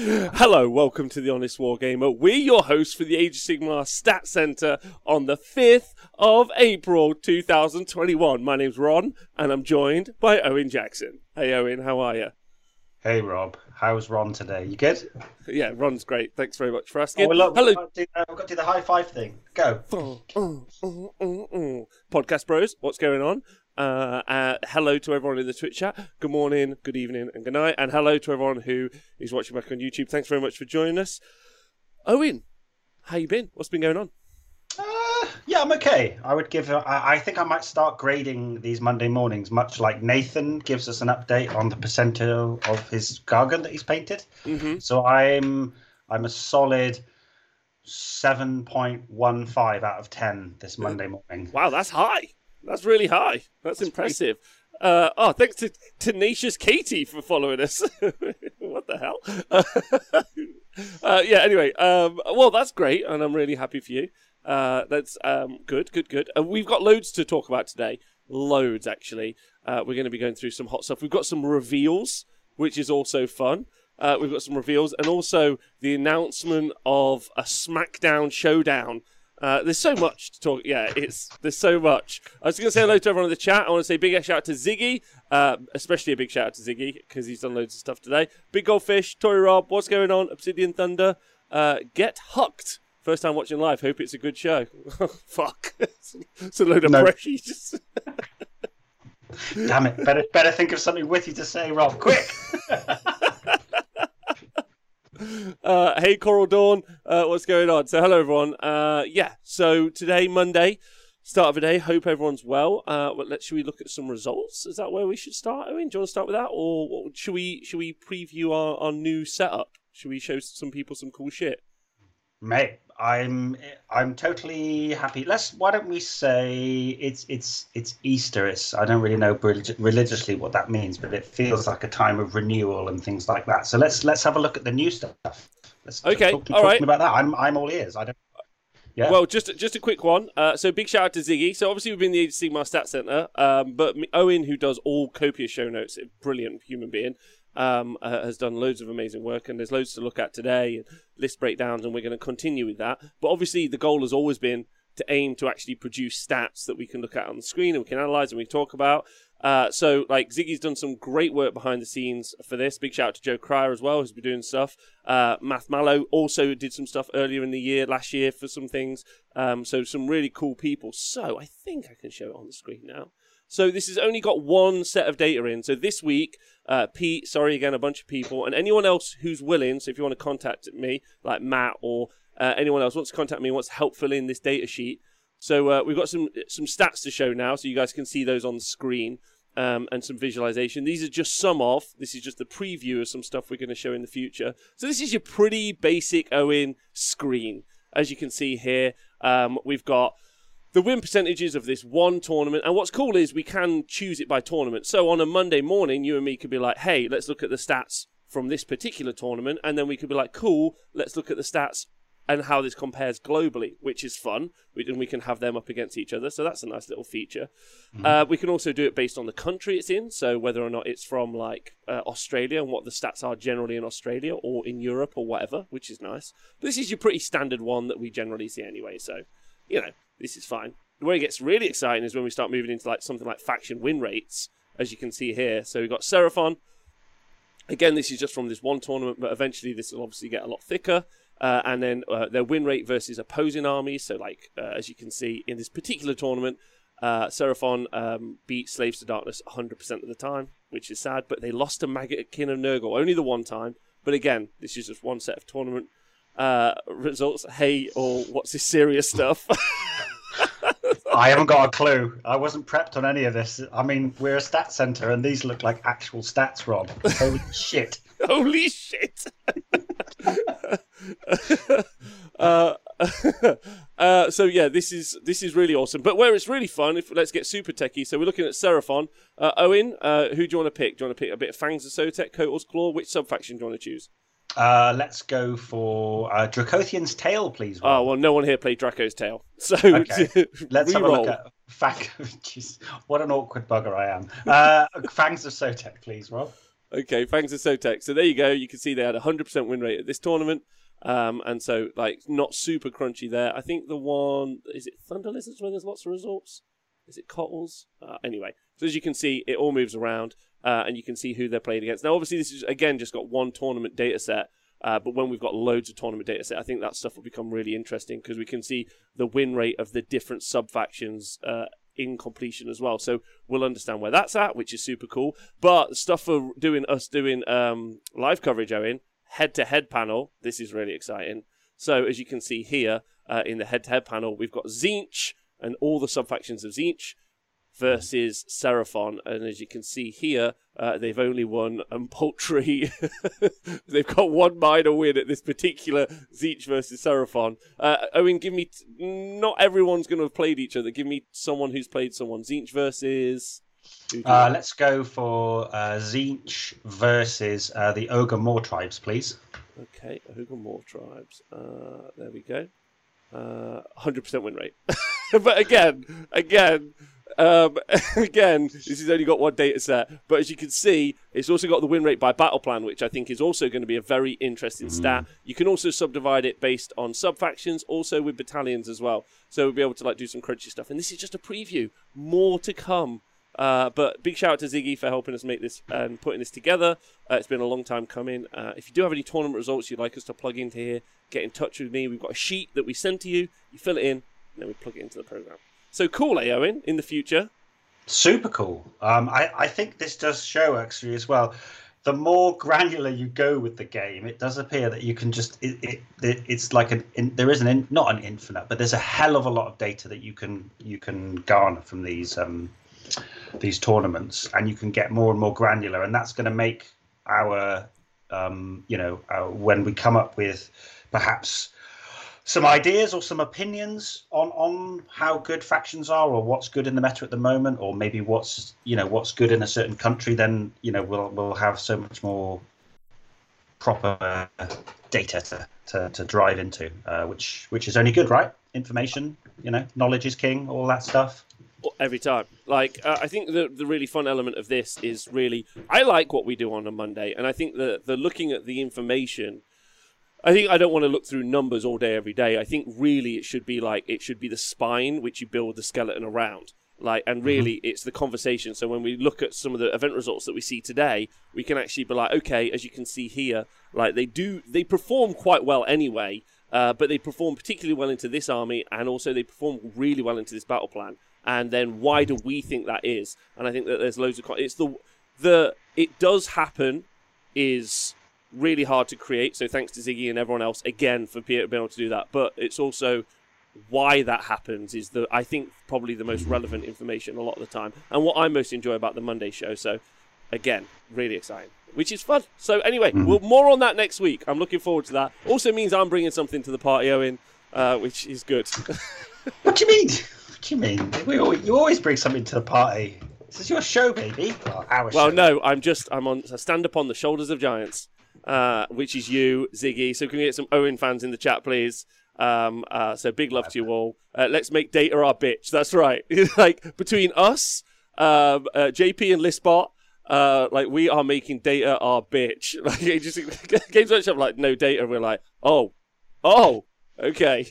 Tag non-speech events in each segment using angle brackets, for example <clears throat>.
Hello, welcome to the Honest Wargamer. We're your hosts for the Age of Sigmar Stat Center on the 5th of April 2021. My name's Ron, and I'm joined by Owen Jackson. Hey, Owen, how are you? Hey, Rob. How's Ron today? You good? Yeah, Ron's great. Thanks very much for asking. Oh, look, Hello. We've got, do, uh, we've got to do the high five thing. Go. Podcast bros, what's going on? Uh, uh, hello to everyone in the Twitch chat. Good morning, good evening, and good night. And hello to everyone who is watching back on YouTube. Thanks very much for joining us. Owen, how you been? What's been going on? Uh, yeah, I'm okay. I would give. I, I think I might start grading these Monday mornings, much like Nathan gives us an update on the percentile of his Gargan that he's painted. Mm-hmm. So I'm I'm a solid seven point one five out of ten this Monday morning. Wow, that's high. That's really high. That's, impressive. Uh, oh, thanks to Tenacious Katie for following us. <laughs> what the hell? <laughs> uh, yeah. Anyway, um, well, that's great, and I'm really happy for you. Uh, that's um, good, good, good. And we've got loads to talk about today. Loads, actually. Uh, we're going to be going through some hot stuff. We've got some reveals, which is also fun. Uh, we've got some reveals, and also the announcement of a SmackDown showdown. Uh, there's so much to talk. Yeah, it's there's so much. I was going to say hello to everyone in the chat. I want to say big shout out to Ziggy, uh, especially a big shout out to Ziggy because he's done loads of stuff today. Big Goldfish, Tory Rob, what's going on? Obsidian Thunder, uh, get hooked. First time watching live. Hope it's a good show. <laughs> Fuck, <laughs> it's a load of No. Just Damn it! Better better think of something witty to say, Rob. Quick. <laughs> Uh, hey, Coral Dawn, uh, what's going on? So, hello, everyone. Uh, yeah, so today, Monday, start of the day. Hope everyone's well. Uh, well, let's should we look at some results? Is that where we should start? Owen, do you want to start with that, or what, should we should we preview our, our new setup? Should we show some people some cool shit? Mate, I'm I'm totally happy. Let's. Why don't we say it's it's it's Easter? It's I don't really know relig- religiously what that means, but it feels like a time of renewal and things like that. So let's let's have a look at the new stuff. Let's Okay, talk, all right. about that. I'm I'm all ears. I don't. Yeah. Well, just just a quick one. Uh, so big shout out to Ziggy. So obviously we've been the Sigmar Stat Center, um, but Owen, who does all copious show notes, a brilliant human being, um, uh, has done loads of amazing work, and there's loads to look at today and list breakdowns, and we're going to continue with that. But obviously the goal has always been to aim to actually produce stats that we can look at on the screen and we can analyze and we talk about. Uh, so, like, Ziggy's done some great work behind the scenes for this. Big shout out to Joe Cryer as well, who's been doing stuff. Uh, Math Mallow also did some stuff earlier in the year, last year, for some things. Um, so, some really cool people. So, I think I can show it on the screen now. So, this has only got one set of data in. So, this week, uh, Pete, sorry again, a bunch of people, and anyone else who's willing, so if you want to contact me, like Matt or uh, anyone else wants to contact me, wants to help fill in this data sheet. So uh, we've got some some stats to show now, so you guys can see those on the screen um, and some visualization. These are just some of. This is just the preview of some stuff we're going to show in the future. So this is your pretty basic Owen screen, as you can see here. Um, we've got the win percentages of this one tournament. And what's cool is we can choose it by tournament. So on a Monday morning, you and me could be like, hey, let's look at the stats from this particular tournament. And then we could be like, cool, let's look at the stats and how this compares globally, which is fun. We, and we can have them up against each other. So that's a nice little feature. Uh, we can also do it based on the country it's in. So whether or not it's from like uh, Australia and what the stats are generally in Australia or in Europe or whatever, which is nice. But this is your pretty standard one that we generally see anyway. So, you know, this is fine. Where it gets really exciting is when we start moving into like something like faction win rates, as you can see here. So we've got Seraphon. Again, this is just from this one tournament, but eventually this will obviously get a lot thicker. Uh, and then uh, their win rate versus opposing armies. So, like uh, as you can see in this particular tournament, uh, Seraphon um, beat Slaves to Darkness 100% of the time, which is sad. But they lost to Maggot Kin of Nurgle only the one time. But again, this is just one set of tournament uh, results. Hey, or what's this serious stuff? <laughs> <laughs> I haven't got a clue. I wasn't prepped on any of this. I mean, we're a stat center, and these look like actual stats, Rob. Holy <laughs> shit! Holy shit! <laughs> uh, uh, so yeah, this is this is really awesome. But where it's really fun, if let's get super techie. So we're looking at Seraphon. Uh, Owen, uh, who do you want to pick? Do you want to pick a bit of Fangs of Sotek, Koatl's Claw? Which sub faction do you want to choose? Uh, let's go for uh, Dracothion's Tail, please. Oh well, no one here played Draco's Tail, <laughs> so Okay. <laughs> Let's have a look at Fang. <laughs> Jeez, what an awkward bugger I am. Uh, Fangs of Sotek, please, Rob. Okay, Fangs of Sotek. So there you go. You can see they had a 100% win rate at this tournament. Um, and so, like, not super crunchy there. I think the one, is it Thunder Lizards where there's lots of resorts? Is it Cottles? Uh, anyway, so as you can see, it all moves around uh, and you can see who they're playing against. Now, obviously, this is, again, just got one tournament data set. Uh, but when we've got loads of tournament data set, I think that stuff will become really interesting because we can see the win rate of the different sub factions uh, in completion as well. So we'll understand where that's at, which is super cool. But stuff for doing us doing um, live coverage, Owen, head to head panel. This is really exciting. So as you can see here uh, in the head to head panel, we've got Tzeentch and all the sub factions of Tzeentch versus Seraphon. And as you can see here, uh, they've only won a paltry. <laughs> they've got one minor win at this particular Tzeentch versus Seraphon. Uh, Owen, give me. T- not everyone's going to have played each other. Give me someone who's played someone. Tzeentch versus. Uh, let's go for uh, Tzeentch versus uh, the Ogre Mawtribes, please. Okay, Ogre Mawtribes. Uh, there we go. Uh, 100% win rate. <laughs> but again, again, um, <laughs> again, this has only got one data set, but as you can see, it's also got the win rate by battle plan, which I think is also going to be a very interesting mm-hmm. stat. You can also subdivide it based on sub factions, also with battalions as well. So we'll be able to like do some crunchy stuff. And this is just a preview. More to come. Uh, but big shout out to Ziggy for helping us make this and putting this together. Uh, it's been a long time coming. Uh, if you do have any tournament results you'd like us to plug into here, get in touch with me. We've got a sheet that we send to you. You fill it in, and then we plug it into the program. So cool, eh, Owen, in the future. Super cool. Um, I, I think this does show actually as well. The more granular you go with the game, it does appear that you can just it, it, it it's like an in, there is an in, not an infinite, but there's a hell of a lot of data that you can you can garner from these um, these tournaments, and you can get more and more granular, and that's going to make our um, you know uh, when we come up with perhaps some ideas or some opinions on on how good factions are or what's good in the meta at the moment or maybe what's you know what's good in a certain country then you know we'll we'll have so much more proper data to, to, to drive into uh, which which is only good right? Information you know knowledge is king all that stuff. Every time. Like uh, i think the the really fun element of this is really i like what we do on a monday and i think that the looking at the information I think I don't want to look through numbers all day, every day. I think really it should be like it should be the spine which you build the skeleton around. Like, and mm-hmm. really, mm-hmm. it's the conversation. So when we look at some of the event results that we see today, we can actually be like, okay, as you can see here, like they do, they perform quite well anyway. Uh, but they perform particularly well into this army, and also they perform really well into this battle plan. And then why do we think that is? And I think that there's loads of it's the the it does happen is really hard to create. So thanks to Ziggy and everyone else again for being able to do that. But it's also why that happens is the I think probably the most relevant information a lot of the time, and what I most enjoy about the Monday show. So again, really exciting, which is fun. So anyway, mm-hmm. we'll more on that next week. I'm looking forward to that. Also means I'm bringing something to the party, Owen, uh, which is good. <laughs> what do you mean? What do you mean? We always, you always bring something to the party. This is your show, baby. Well, well, show. no, I'm just I'm on I stand upon the shoulders of giants uh, which is you, Ziggy. So can we get some Owen fans in the chat, please? Um, uh, so big love to you all. Uh, let's make data our bitch. That's right. <laughs> like between us, um, uh, JP and Lispot, uh, like we are making data our bitch. <laughs> Like it just <laughs> Games Workshop, like no data. We're like, oh, oh, okay.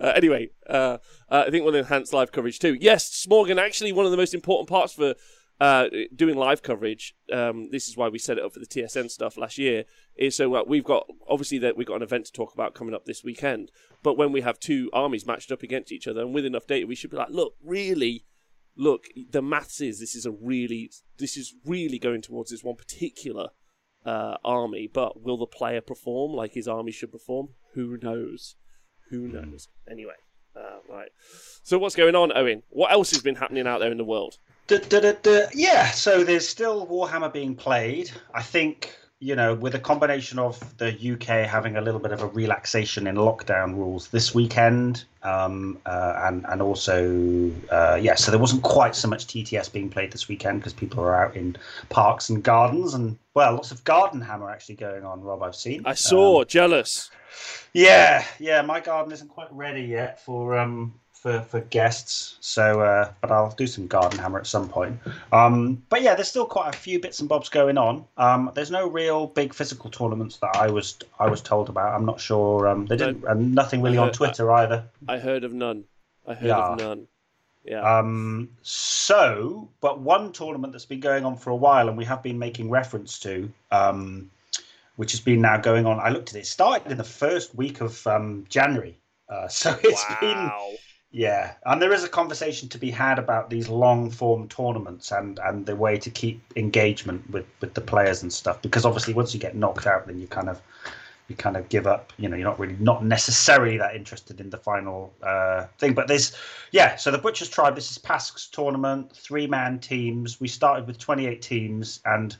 Uh, anyway, uh, uh, I think we'll enhance live coverage too. Yes, Smorgan, actually, one of the most important parts for uh, doing live coverage. Um, this is why we set it up for the TSN stuff last year. Is so uh, we've got obviously that we've got an event to talk about coming up this weekend. But when we have two armies matched up against each other and with enough data, we should be like, look, really, look, the maths is this is a really this is really going towards this one particular uh, army. But will the player perform like his army should perform? Who knows? Who knows? Anyway. Uh, right. So what's going on, Owen? What else has been happening out there in the world? Da, da, da, yeah, so there's still Warhammer being played. I think you know, with a combination of the UK having a little bit of a relaxation in lockdown rules this weekend, um, uh, and and also uh, yeah, so there wasn't quite so much TTS being played this weekend because people are out in parks and gardens, and well, lots of garden hammer actually going on. Rob, I've seen. I saw. Um, jealous. Yeah, yeah, my garden isn't quite ready yet for um for, for guests. So, uh, but I'll do some Garden Hammer at some point. Um, but yeah, there's still quite a few bits and bobs going on. Um, there's no real big physical tournaments that I was I was told about. I'm not sure. Um, they didn't, and nothing really on Twitter either. I heard of none. I heard yeah. of none. Yeah. Um, so, but one tournament that's been going on for a while, and we have been making reference to, um, which has been now going on. I looked at it. it started in the first week of um, January. Uh, <laughs> so it's wow. been yeah, and there is a conversation to be had about these long form tournaments and and the way to keep engagement with with the players and stuff. Because obviously, once you get knocked out, then you kind of you kind of give up. You know, you're not really not necessarily that interested in the final uh, thing. But there's yeah. So the Butchers Tribe. This is Pask's tournament, three man teams. We started with 28 teams and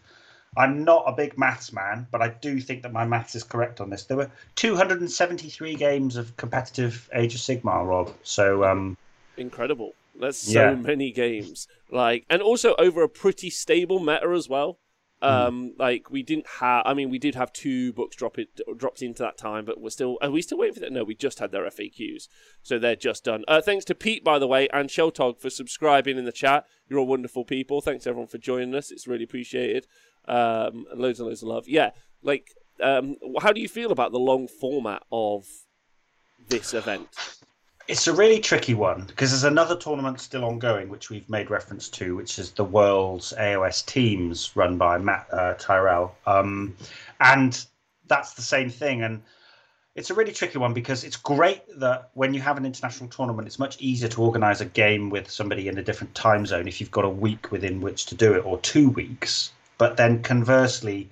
I'm not a big maths man, but I do think that my maths is correct on this. There were 273 games of competitive Age of Sigmar, Rob. So um, incredible. That's so yeah. many games. Like, and also over a pretty stable meta as well. Hmm. Um, mm. like we didn't have. I mean, we did have two books drop it dropped into that time, but we're still. Are we still waiting for that? No, we just had their FAQs, so they're just done. Uh, thanks to Pete, by the way, and Sheltog for subscribing in the chat. You're all wonderful people. Thanks everyone for joining us. It's really appreciated. Um, loads and loads of love. Yeah, like, um, how do you feel about the long format of this event? It's a really tricky one because there's another tournament still ongoing, which we've made reference to, which is the World's AOS Teams, run by Matt uh, Tyrell, um, and that's the same thing. And it's a really tricky one because it's great that when you have an international tournament, it's much easier to organise a game with somebody in a different time zone if you've got a week within which to do it or two weeks. But then conversely,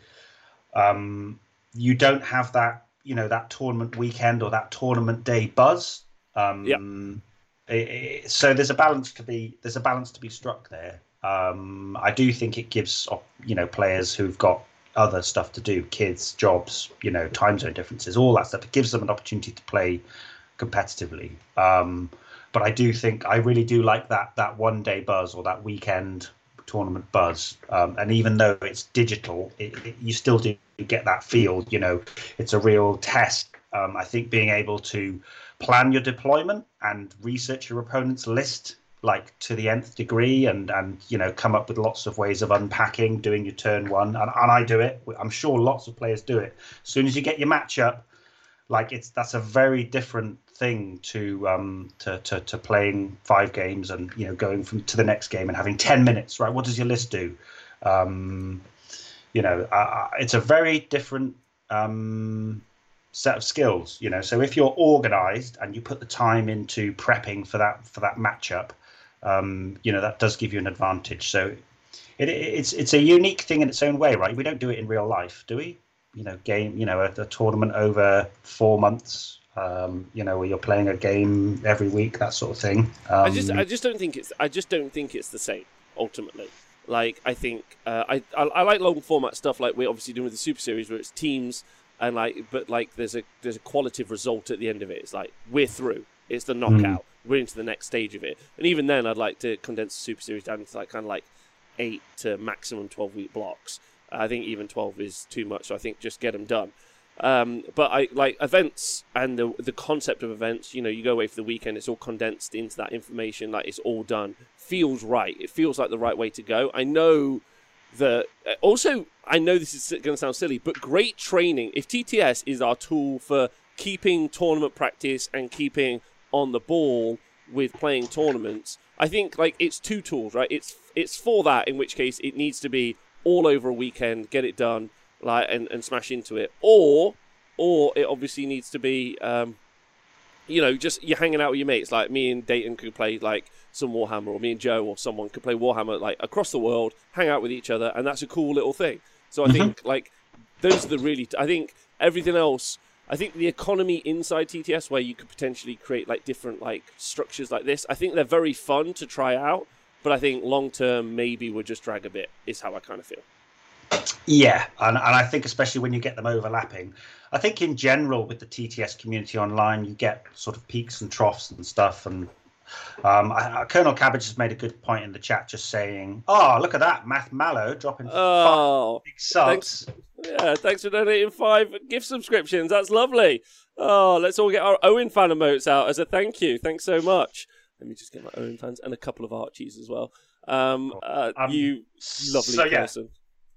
um, you don't have that you know that tournament weekend or that tournament day buzz. Um, yeah. It, it, so there's a balance to be there's a balance to be struck there. Um, I do think it gives you know players who've got other stuff to do, kids, jobs, you know, time zone differences, all that stuff. It gives them an opportunity to play competitively. Um, but I do think I really do like that that one day buzz or that weekend tournament buzz. Um, and even though it's digital, it, it, you still do get that feel. You know, it's a real test. Um, I think being able to plan your deployment and research your opponent's list like to the nth degree and and you know come up with lots of ways of unpacking doing your turn one and, and i do it. I'm sure lots of players do it. As soon as you get your matchup like it's that's a very different thing to um to, to to playing five games and you know going from to the next game and having 10 minutes right? What does your list do? Um you know uh, it's a very different um set of skills you know. So if you're organized and you put the time into prepping for that for that matchup um you know that does give you an advantage. So it, it's it's a unique thing in its own way right? We don't do it in real life do we? You know game you know a, a tournament over four months um, you know where you're playing a game every week that sort of thing. Um, i just i just don't think it's i just don't think it's the same ultimately. Like i think uh, I, I, I like long format stuff like we're obviously doing with the super series where it's teams and like but like there's a there's a qualitative result at the end of it it's like we're through it's the knockout mm. we're into the next stage of it and even then i'd like to condense the super series down into like kind of like eight to maximum 12 week blocks I think even 12 is too much. So I think just get them done. Um, but I like events and the the concept of events. You know, you go away for the weekend. It's all condensed into that information. Like it's all done. Feels right. It feels like the right way to go. I know that. Also, I know this is going to sound silly, but great training. If TTS is our tool for keeping tournament practice and keeping on the ball with playing tournaments, I think like it's two tools, right? It's it's for that. In which case, it needs to be all over a weekend, get it done, like and, and smash into it. Or or it obviously needs to be um, you know, just you're hanging out with your mates. Like me and Dayton could play like some Warhammer, or me and Joe or someone could play Warhammer like across the world, hang out with each other, and that's a cool little thing. So I mm-hmm. think like those are the really. I think everything else. I think the economy inside TTS, where you could potentially create like different like structures like this, I think they're very fun to try out. But I think long term, maybe we'll just drag a bit, is how I kind of feel. Yeah, and, and I think especially when you get them overlapping, I think in general with the TTS community online, you get sort of peaks and troughs and stuff. And um, I, Colonel Cabbage has made a good point in the chat, just saying, "Oh, look at that, Math Mallow dropping oh, big subs." Thanks, yeah, thanks for donating five gift subscriptions. That's lovely. Oh, let's all get our Owen fan emotes out as a thank you. Thanks so much. Let me just get my Owen fans and a couple of Archies as well. Um, uh, Um, you lovely so, yeah.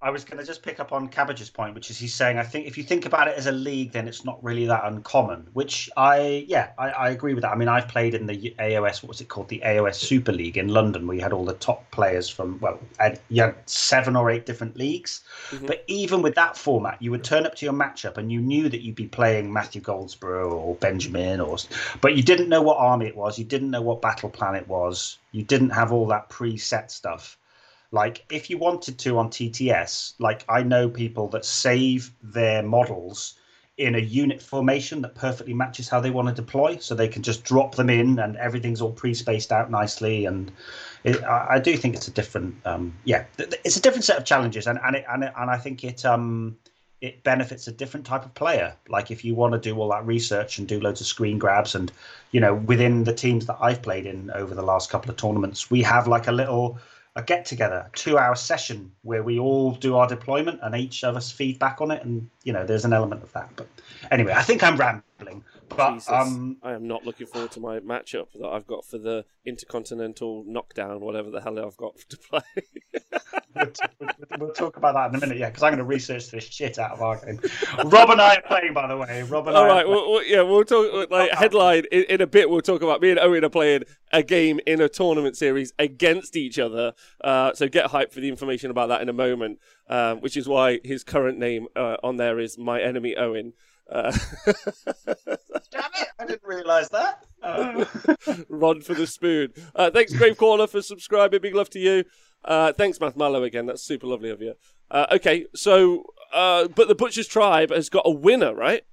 I was going to just pick up on Cabbage's point, which is he's saying I think if you think about it as a league, then it's not really that uncommon. Which I yeah I, I agree with that. I mean I've played in the AOS what was it called the AOS Super League in London, where you had all the top players from well you had seven or eight different leagues. Mhm. But even with that format, you would turn up to your matchup and you knew that you'd be playing Matthew Goldsborough or Benjamin or but you didn't know what army it was, you didn't know what battle plan it was, you didn't have all that preset stuff. Like if you wanted to on TTS, like I know people that save their models in a unit formation that perfectly matches how they want to deploy, so they can just drop them in and everything's all pre-spaced out nicely. And it, I, I do think it's a different, um, yeah, it's a different set of challenges, and and it, and, it, and I think it um it benefits a different type of player. Like if you want to do all that research and do loads of screen grabs, and you know within the teams that I've played in over the last couple of tournaments, we have like a little a get together, two hour session where we all do our deployment and each of us feedback on it, and you know there's an element of that. But anyway, I think I'm rambling. But Jesus. um, I am not looking forward to my matchup that I've got for the Intercontinental Knockdown, whatever the hell I've got to play. we'll, we'll- <laughs> we'll talk about that in a minute, yeah, because I'm going to research this shit out of our game. Rob and I are playing, by the way. Rob and All I. right, well, well, yeah, we'll talk. Like headline in, in a bit, we'll talk about me and Owen are playing a game in a tournament series against each other. Uh, so get hyped for the information about that in a moment. Um, which is why his current name uh, on there is my enemy Owen. Uh, <laughs> Damn it! I didn't realise that. Uh, <laughs> Run for the spoon. Uh, thanks, Grave Caller, for subscribing. Big love to you. Uh, thanks, Math Mallow, again. That's super lovely of you. Uh, okay, so, uh, but the Butcher's Tribe has got a winner, right?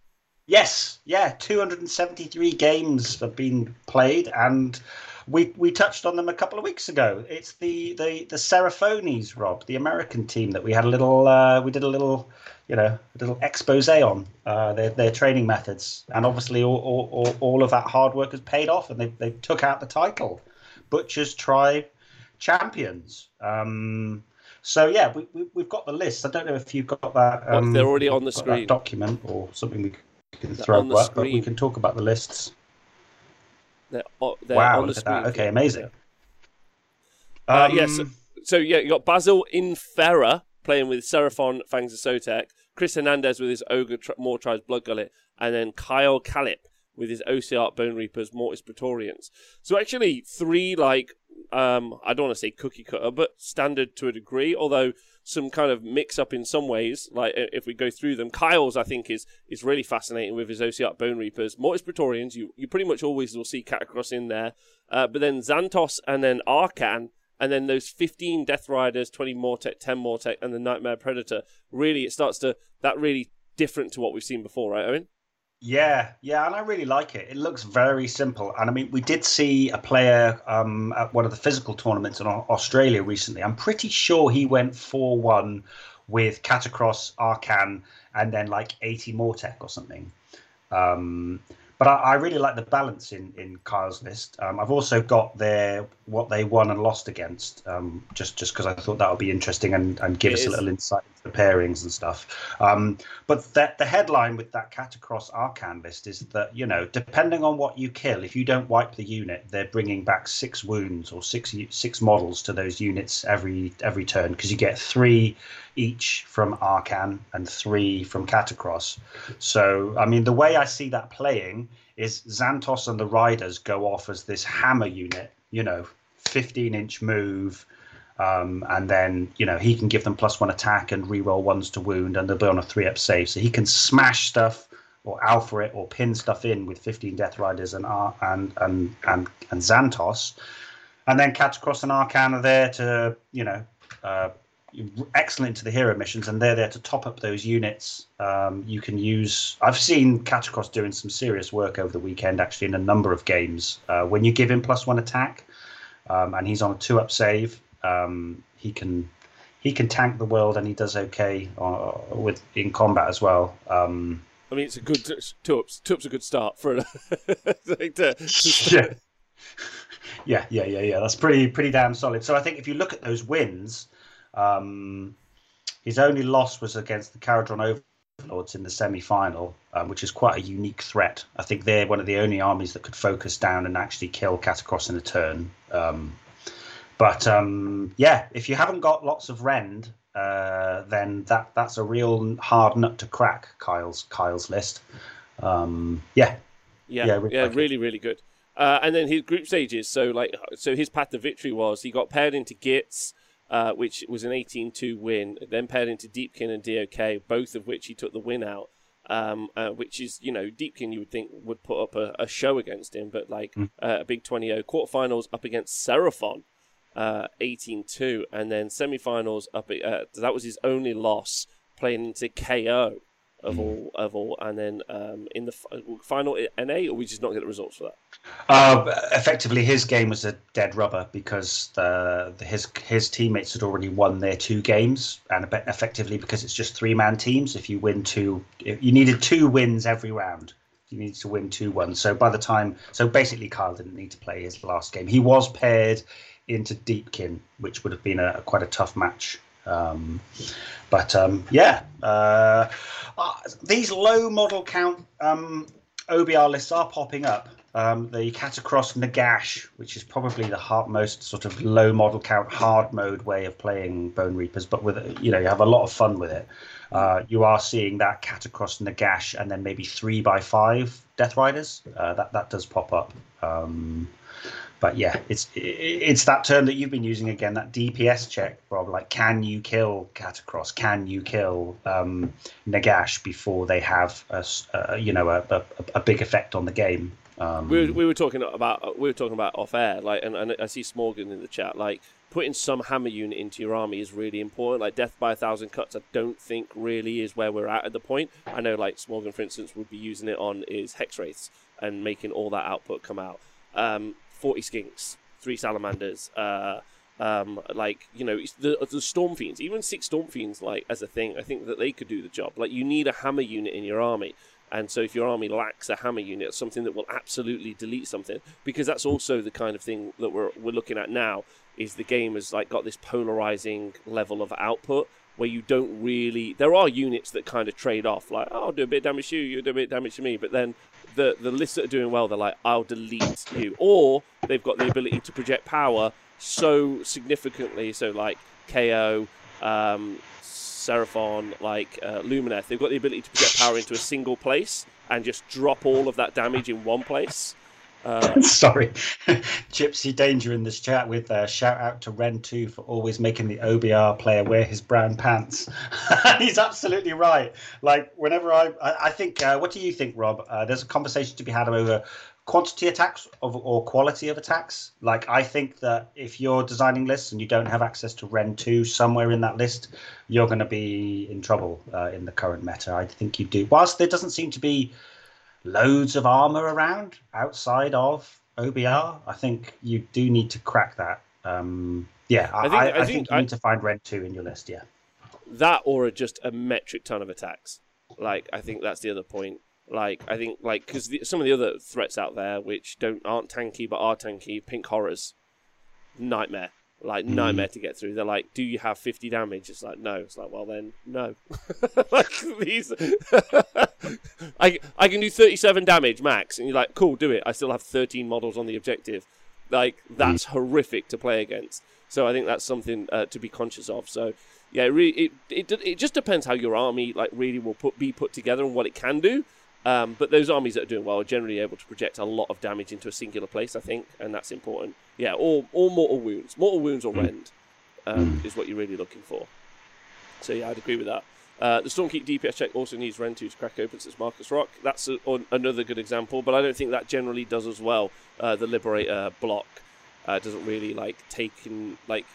Yes, yeah, 273 games have been played, and we we touched on them a couple of weeks ago. It's the the the Seraphones, Rob, the American team that we had a little uh, we did a little you know a little expose on uh, their their training methods, and obviously all, all, all, of that hard work has paid off, and they they took out the title, Butchers Tribe champions. Um, so yeah, we, we we've got the list. I don't know if you've got that. Well, Um, they're already on the screen. document or something we can They're throw up, but we can talk about the lists. They're, they're wow, on the at that. Okay, amazing. Uh, Um, yes. So yeah, you got Basil Inferra playing with Seraphon Fangs of Sotek, Chris Hernandez with his Ogre Tri- More Tribes Blood Gullet, and then Kyle Callip with his OBR Bone Reapers Mortis Praetorians. So actually, three like um, I don't want to say cookie cutter, but standard to a degree. Although some kind of mix up in some ways. Like if we go through them, Kyle's I think is is really fascinating with his OBR Bone Reapers, Mortis Praetorians. You you pretty much always will see Katakros in there, uh, but then Zandtos and then Arkhan and then those 15 Death Riders, 20 Mortek, 10 Mortek, and the Nightmare Predator. Really, it starts to that really different to what we've seen before, right, Owen? Yeah, yeah, and I really like it. It looks very simple. And I mean, we did see a player um, at one of the physical tournaments in Australia recently. I'm pretty sure he went 4 1 with Katakros, Arkhan, and then like 80 Mortek or something. Um, but I, I really like the balance in, in Kyle's list. Um, I've also got their what they won and lost against, um, just just because I thought that would be interesting and, and give It us is. a little insight into the pairings and stuff. Um, but that the headline with that Katakros Arkhan list is that you know, depending on what you kill, if you don't wipe the unit, they're bringing back six wounds or six six models to those units every every turn because you get three each from Arkhan and three from Katakros. So I mean, the way I see that playing is Zandtos and the Riders go off as this hammer unit, you know, 15 inch move. Um, and then you know he can give them plus one attack and reroll ones to wound, and they'll be on a three up save. So he can smash stuff or alpha it or pin stuff in with 15 Death Riders and Ar- and and and and Zandtos, and then Katakros and Arkhan are there to you know uh, excellent to the hero missions, and they're there to top up those units. Um, you can use. I've seen Katakros doing some serious work over the weekend, actually, in a number of games. Uh, when you give him plus one attack, um, and he's on a two up save, um, he can he can tank the world, and he does okay uh, with in combat as well. Um, I mean, it's a good Tups. Tups a good start for a, like <laughs> to, to- <laughs> yeah. yeah, yeah, yeah, yeah. That's pretty pretty damn solid. So I think if you look at those wins, um, his only loss was against the Kharadron overlords in the semi-final, um, which is quite a unique threat. I think they're one of the only armies that could focus down and actually kill Katakros in a turn. Um, but um, yeah, if you haven't got lots of rend, uh, then that that's a real hard nut to crack. Kyle's Kyle's list. Um, yeah, yeah, yeah, yeah really, really good. Uh, and then his group stages. So like, so his path to victory was he got paired into Gitz, uh, which was an 18-2 win. Then paired into Deepkin and DOK, both of which he took the win out. Um, uh, which is, you know, Deepkin you would think would put up a, a show against him, but like mm. a big 20-0 quarterfinals up against Seraphon, uh, 18-2, and then semi-finals up. Uh, that was his only loss, playing into KO of mm. all of all, and then um, in the final NA, or we just not get the results for that. Uh, effectively, his game was a dead rubber because the, the, his his teammates had already won their two games, and effectively because it's just three man teams. If you win two, you needed two wins every round. You needed to win two one. So by the time, so basically, Kyle didn't need to play his last game. He was paired into Deepkin, which would have been a quite a tough match. Um, but um, yeah, uh, uh, these low model count um, OBR lists are popping up. Um, the Katakros Nagash, which is probably the hard, most sort of low model count hard mode way of playing Bone Reapers, but with you know you have a lot of fun with it. Uh, you are seeing that Katakros Nagash and then maybe three by five Death Riders. Uh, that that does pop up. But yeah, it's it's that term that you've been using again, that DPS check, Rob. Like, can you kill Katakros? Can you kill um, Nagash before they have a, a you know a, a, a, big effect on the game? Um, we, were, we were talking about we were talking about off air, like, and, and I see Smorgan in the chat, like putting some hammer unit into your army is really important. Like death by a thousand cuts, I don't think really is where we're at at the point. I know like Smorgan, for instance, would be using it on his hex wraiths and making all that output come out. Um, 40 skinks, three salamanders, uh, um, like you know the the storm fiends, even six storm fiends, like as a thing, I think that they could do the job. Like you need a hammer unit in your army, and so if your army lacks a hammer unit, something that will absolutely delete something, because that's also the kind of thing that we're we're looking at now. Is the game has like got this polarizing level of output where you don't really. There are units that kind of trade off, like oh, I'll do a bit of damage to you, you do a bit of damage to me, but then the the lists that are doing well, they're like, I'll delete you, or they've got the ability to project power so significantly, so like KO, um, Seraphon, like uh, Lumineth, they've got the ability to project power into a single place and just drop all of that damage in one place. Uh, <laughs> Sorry, Gypsy Danger in this chat with uh, shout out to Rend two for always making the OBR player wear his brown pants. <laughs> He's absolutely right. Like whenever I, I, I think, uh, what do you think, Rob? Uh, there's a conversation to be had over quantity attacks of, or quality of attacks. Like I think that if you're designing lists and you don't have access to Rend two somewhere in that list, you're going to be in trouble uh, in the current meta. I think you do. Whilst there doesn't seem to be loads of armor around outside of OBR, I think you do need to crack that. Um, yeah, I, I, think, I, I think, think, you need to find Rend 2 in your list, yeah. That or just a metric ton of attacks. Like, I think that's the other point. Like, I think, like, because some of the other threats out there which don't aren't tanky but are tanky, pink horrors, nightmare like nightmare mm. to get through. They're like, "Do you have fifty damage?" It's like, "No." It's like, "Well then, no." <laughs> like these, <laughs> I I can do thirty-seven damage max, and you're like, "Cool, do it." I still have thirteen models on the objective. Like that's mm. horrific to play against. So I think that's something uh, to be conscious of. So yeah, it, really, it it it just depends how your army like really will put be put together and what it can do. Um, but those armies that are doing well are generally able to project a lot of damage into a singular place, I think, and that's important. Yeah, or, or mortal wounds. Mortal wounds or hmm. rend um, mm. is what you're really looking for. So yeah, I'd agree with that. Uh, the Stormkeep DPS check also needs Rend 2 to crack open since Marcus Rock. That's a, another good example, but I don't think that generally does as well. Uh, the Liberator block uh, doesn't really like take in, like.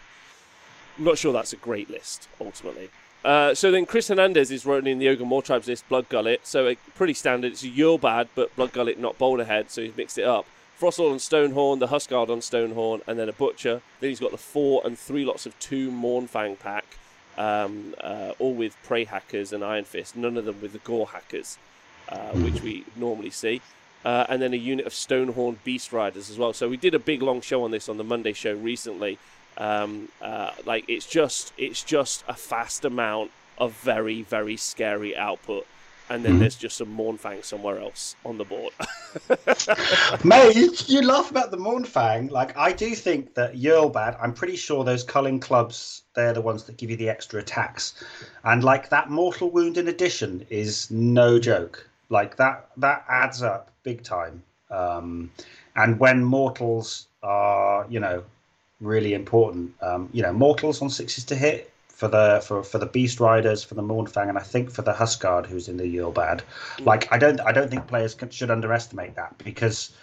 I'm not sure that's a great list ultimately. Uh, so then Chris Hernandez is running the Ogre Mawtribes list, Blood Gullet. So a pretty standard. It's a Eurlbad, but Blood Gullet, not Boulderhead. So he's mixed it up. Frostlord on Stonehorn, the Huskard on Stonehorn, and then a Butcher. Then he's got the four and three lots of two Mournfang pack, um, uh, all with Prey Hackers and Iron Fist. None of them with the Gore Hackers, uh, which we normally see. Uh, and then a unit of Stonehorn Beast Riders as well. So we did a big long show on this on the Monday show recently, um, uh, like it's just it's just a fast amount of very very scary output and then mm-hmm. there's just some Mournfang somewhere else on the board. <laughs> <laughs> Mate, you, you, laugh about the Mournfang. Like, I do think that Eurlbad, I'm pretty sure those culling clubs, they're the ones that give you the extra attacks. And, like, that Mortal Wound in addition is no joke. Like, that, that adds up big time. Um, and when mortals are, you know, really important, um, you know, mortals on sixes to hit for the for, for the Beast Riders, for the Mournfang, and I think for the Huskard, who's in the Eurlbad. Mm. Like I don't I don't think players can, should underestimate that because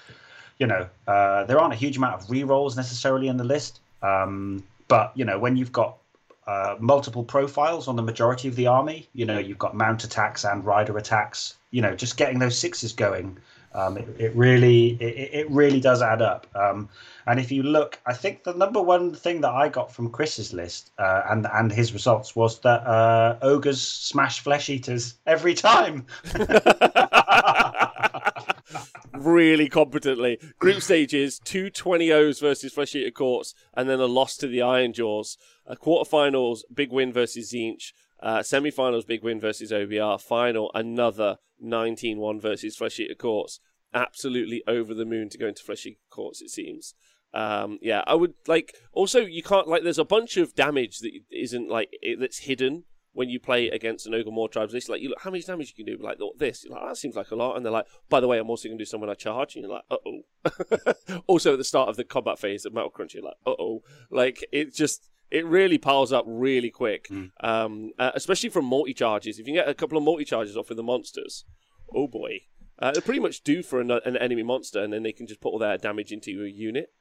you know uh, there aren't a huge amount of re rolls necessarily in the list. Um, but you know when you've got uh, multiple profiles on the majority of the army, you know you've got mount attacks and rider attacks. You know just getting those sixes going um, it, it, really it, it, really does add up. Um, and if you look, I think the number one thing that I got from Chris's list uh, and and his results was that uh, ogres smash flesh eaters every time. <laughs> really competently. Group stages, two 20 O's versus Flesh Eater Courts, and then a loss to the Ironjawz. A quarterfinals, big win versus Tzeentch. Uh, semi-finals, big win versus OBR. Final, another 19-1 versus Flesh Eater Courts. Absolutely over the moon to go into Flesh Eater Courts, it seems. Um, yeah, I would like. Also, you can't like. There's a bunch of damage that isn't like it, that's hidden when you play against an Ogor tribes list. Like, you look how much damage you can do. Like this, you're like that seems like a lot, and they're like, by the way, I'm also going to do some when I charge, and you're like, uh oh. <laughs> also, at the start of the combat phase of Metal Crunch, you're like, uh oh. Like it just it really piles up really quick, mm. um, uh, especially from multi charges. If you get a couple of multi charges off with the monsters, oh boy, uh, they're pretty much due for an, an, enemy monster, and then they can just put all their damage into your unit.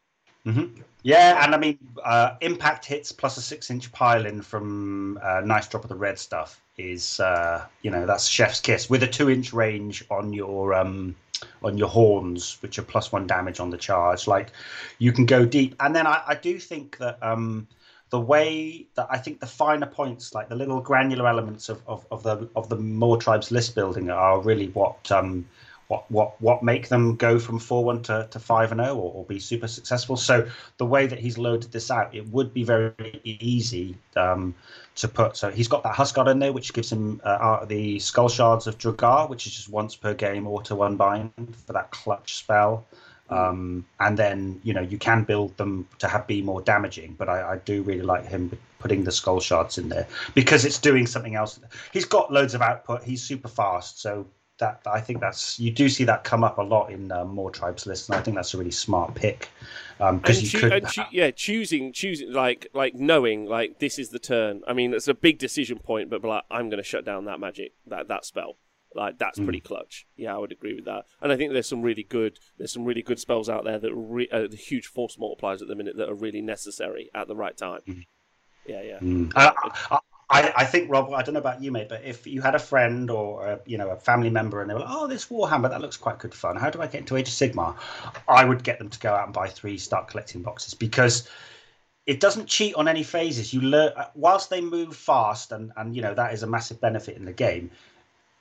Mm-hmm. Yeah, and I mean, uh, impact hits plus a six-inch pile-in from uh, nice drop of the red stuff is, uh, you know, that's chef's kiss with a two-inch range on your um, on your horns, which are plus one damage on the charge. Like, you can go deep, and then I, I do think that. Um, the way that I think the finer points, like the little granular elements of, of, of the of the Mawtribes list building, are really what um, what what what make them go from four one to, to five and zero oh or, or, be super successful. So the way that he's loaded this out, it would be very easy um, to put. So he's got that Huskard in there, which gives him uh, the Skull Shards of Draghar, which is just once per game auto unbind for that clutch spell. Um, and then you know you can build them to have be more damaging, but I, I, do really like him putting the skull shards in there because it's doing something else. He's got loads of output. He's super fast, so that I think that's you do see that come up a lot in uh, tribes lists, and I think that's a really smart pick because um, you choo- could, cho- yeah, choosing choosing like like knowing like this is the turn. I mean, it's a big decision point, but like I'm going to shut down that magic that that spell. Like that's mm. pretty clutch. Yeah, I would agree with that. And I think there's some really good there's some really good spells out there that are re- uh, the huge force multipliers at the minute that are really necessary at the right time. Mm. Yeah, yeah. Mm. I, I, I, think Rob, I don't know about you, mate, but if you had a friend or a, you know a family member and they were like, "Oh, this Warhammer that looks quite good fun. How do I get into Age of Sigmar?" I would get them to go out and buy three, start collecting boxes because it doesn't cheat on any phases. You learn whilst they move fast, and and you know that is a massive benefit in the game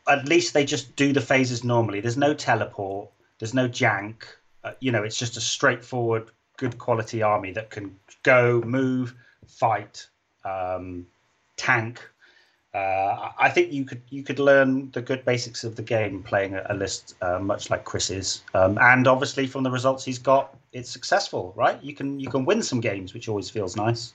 at least they just do the phases normally. There's no teleport. There's no jank. Uh, you know, it's just a straightforward, good quality army that can go, move, fight, um, tank. Uh, I think you could you could learn the good basics of the game playing a, list uh, much like Chris is, um, and obviously from the results he's got, it's successful, right? You can you can win some games, which always feels nice.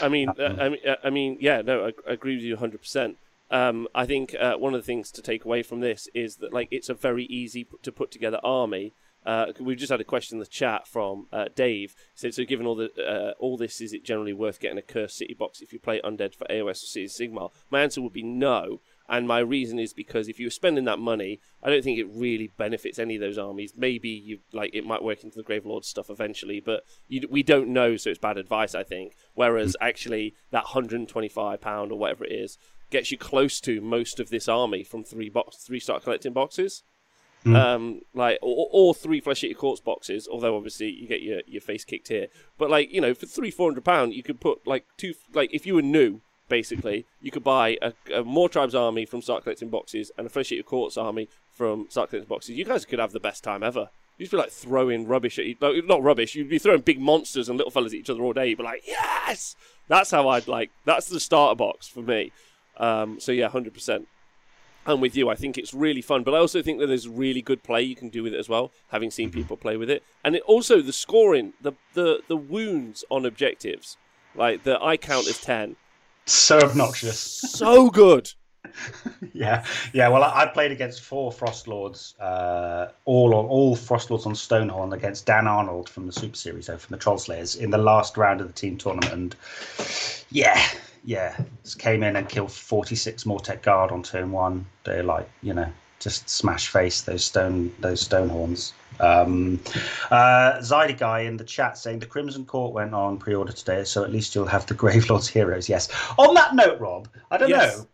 I mean, um, I mean, I mean, yeah, no, I, I agree with you 100. percent um, I think uh, one of the things to take away from this is that like it's a very easy to put together army. Uh, we've just had a question in the chat from uh, Dave. He said, "So, given all the uh, all this, is it generally worth getting a cursed city box if you play undead for AOS or City Sigmar?" My answer would be no, and my reason is because if you're spending that money, I don't think it really benefits any of those armies. Maybe you like it might work into the Gravelord stuff eventually, but you, we don't know, so it's bad advice, I think. Whereas actually, that 125 pound or whatever it is gets you close to most of this army from three box three start collecting boxes. Mm. Um, like or, or three flesh eater courts boxes, although obviously you get your, your face kicked here. But like you know, for three four hundred pound, you could put like two like if you were new, basically, you could buy a, a tribes army from start collecting boxes and a flesh eater courts army from start collecting boxes. You guys could have the best time ever. You'd be like throwing rubbish at each, not rubbish. You'd be throwing big monsters and little fellas at each other all day. You'd be like, yes, that's how I'd like. That's the starter box for me. Um, so yeah, hundred percent. I'm with you. I think it's really fun, but I also think that there's really good play you can do with it as well. Having seen Mm-hmm. people play with it, and it also the scoring, the the the wounds on objectives, like the I count as ten, So obnoxious. <laughs> so good. <laughs> yeah, yeah. Well, I, I played against four Frost Lords, uh, all on all Frost Lords on Stonehorn against Dan Arnold from the Super Series, so from the Troll Slayers, in the last round of the team tournament. And yeah, yeah, just came in and killed forty six Mortek Guard on turn one. They're like, you know, just smash face those stone those Stonehorns. Um, uh, Zyda guy in the chat saying the Crimson Court went on pre-order today, so at least you'll have the Gravelord's heroes. Yes. On that note, Rob, I don't Yes. know.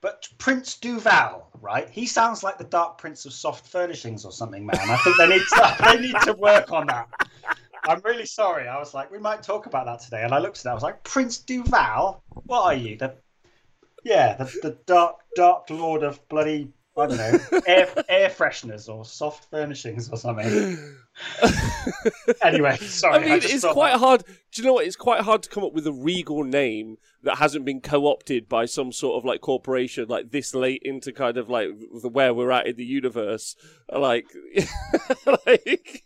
But Prince Duvalle, right? He sounds like the Dark Prince of Soft Furnishings or something, man. I think they need to <laughs> they need to work on that. I'm really sorry. I was like, we might talk about that today, and I looked at that. I was like, Prince Duvalle, what are you? The yeah, the, the dark dark lord of bloody I don't know air air fresheners or soft furnishings or something. <laughs> anyway, sorry. I mean, just it's quite that- hard. Do you know what? It's quite hard to come up with a regal name that hasn't been co-opted by some sort of like corporation, like this late into kind of like the where we're at in the universe. Like, <laughs> like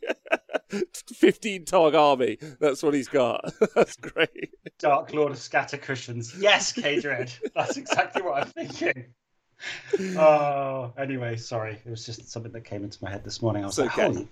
<laughs> fifteen Tog army. That's what he's got. That's great. Dark Lord of Scatter Cushions. Yes, K Dread. That's exactly what I'm thinking. <laughs> Oh, anyway, sorry. It was just something that came into my head this morning. I was It's like, okay. hold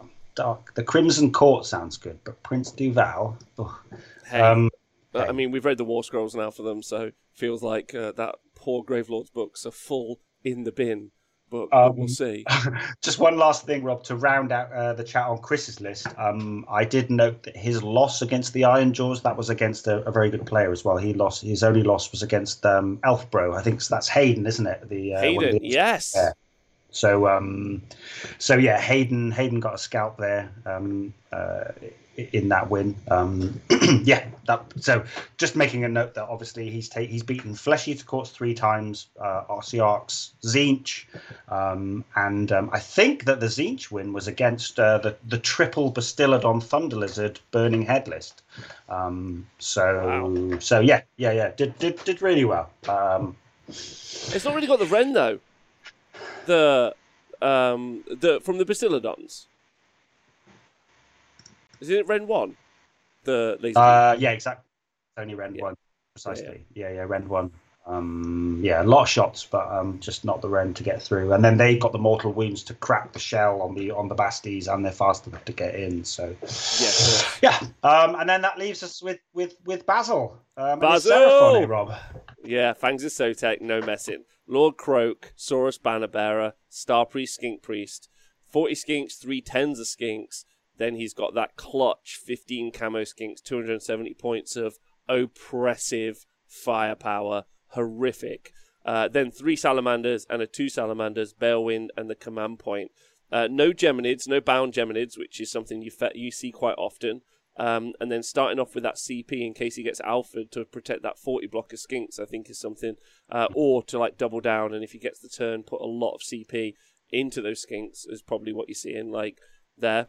on. Dark. The Crimson Court sounds good, but Prince Duvalle. oh. Hey, Um, but, I mean, we've read the War Scrolls now for them, so feels like uh, that poor Gravelord's books are full in the bin. But, but Um, we'll see. <laughs> just one last thing, Rob, to round out uh, the chat on Chris's list. Um, I did note that his loss against the Ironjawz that was against a, a very good player as well. He lost. His only loss was against um, Elfbro. I think that's Hayden, isn't it? The uh, Hayden, the- yes. Yeah. So, um, so yeah, Hayden Hayden got a scalp there um, uh, in that win. Um, <clears throat> yeah, that, so just making a note that obviously he's ta- he's beaten Flesh Eater Courts three times, uh, Arcearchs, Tzeentch, um, and um, I think that the Tzeentch win was against uh, the the triple Bastiladon Thunder Lizard Burning Head list. Um, so so yeah yeah yeah did did did really well. Um, It's not really got the Rend though. The um the from the Bastiladons. Is it Rend one? The laser. Uh, yeah, exactly. It's only Rend Yeah. one, precisely. Yeah, yeah, Rend one. Um, yeah, a lot of shots, but um, just not the Rend to get through. And then they got the mortal wounds to crack the shell on the on the Basties, and they're fast enough to get in. So yeah, <laughs> yeah. Um, and then that leaves us with with with Basil. Um, Basil! Rob. Yeah, Fangs of Sotek, no messing. Lord Kroak, Saurus Banner Bearer, Star Priest, Skink Priest, 40 skinks, three tens of skinks. Then he's got that clutch, 15 camo skinks, 270 points of oppressive firepower. Horrific. Uh, then three salamanders and a two salamanders, Balewind and the command point. Uh, no geminids, no bound geminids, which is something you fe- you see quite often. Um, and then starting off with that CP in case he gets alpha to protect that 40 block of skinks, I think is something. Uh, or to like double down, and if he gets the turn, put a lot of CP into those skinks is probably what you're seeing like there.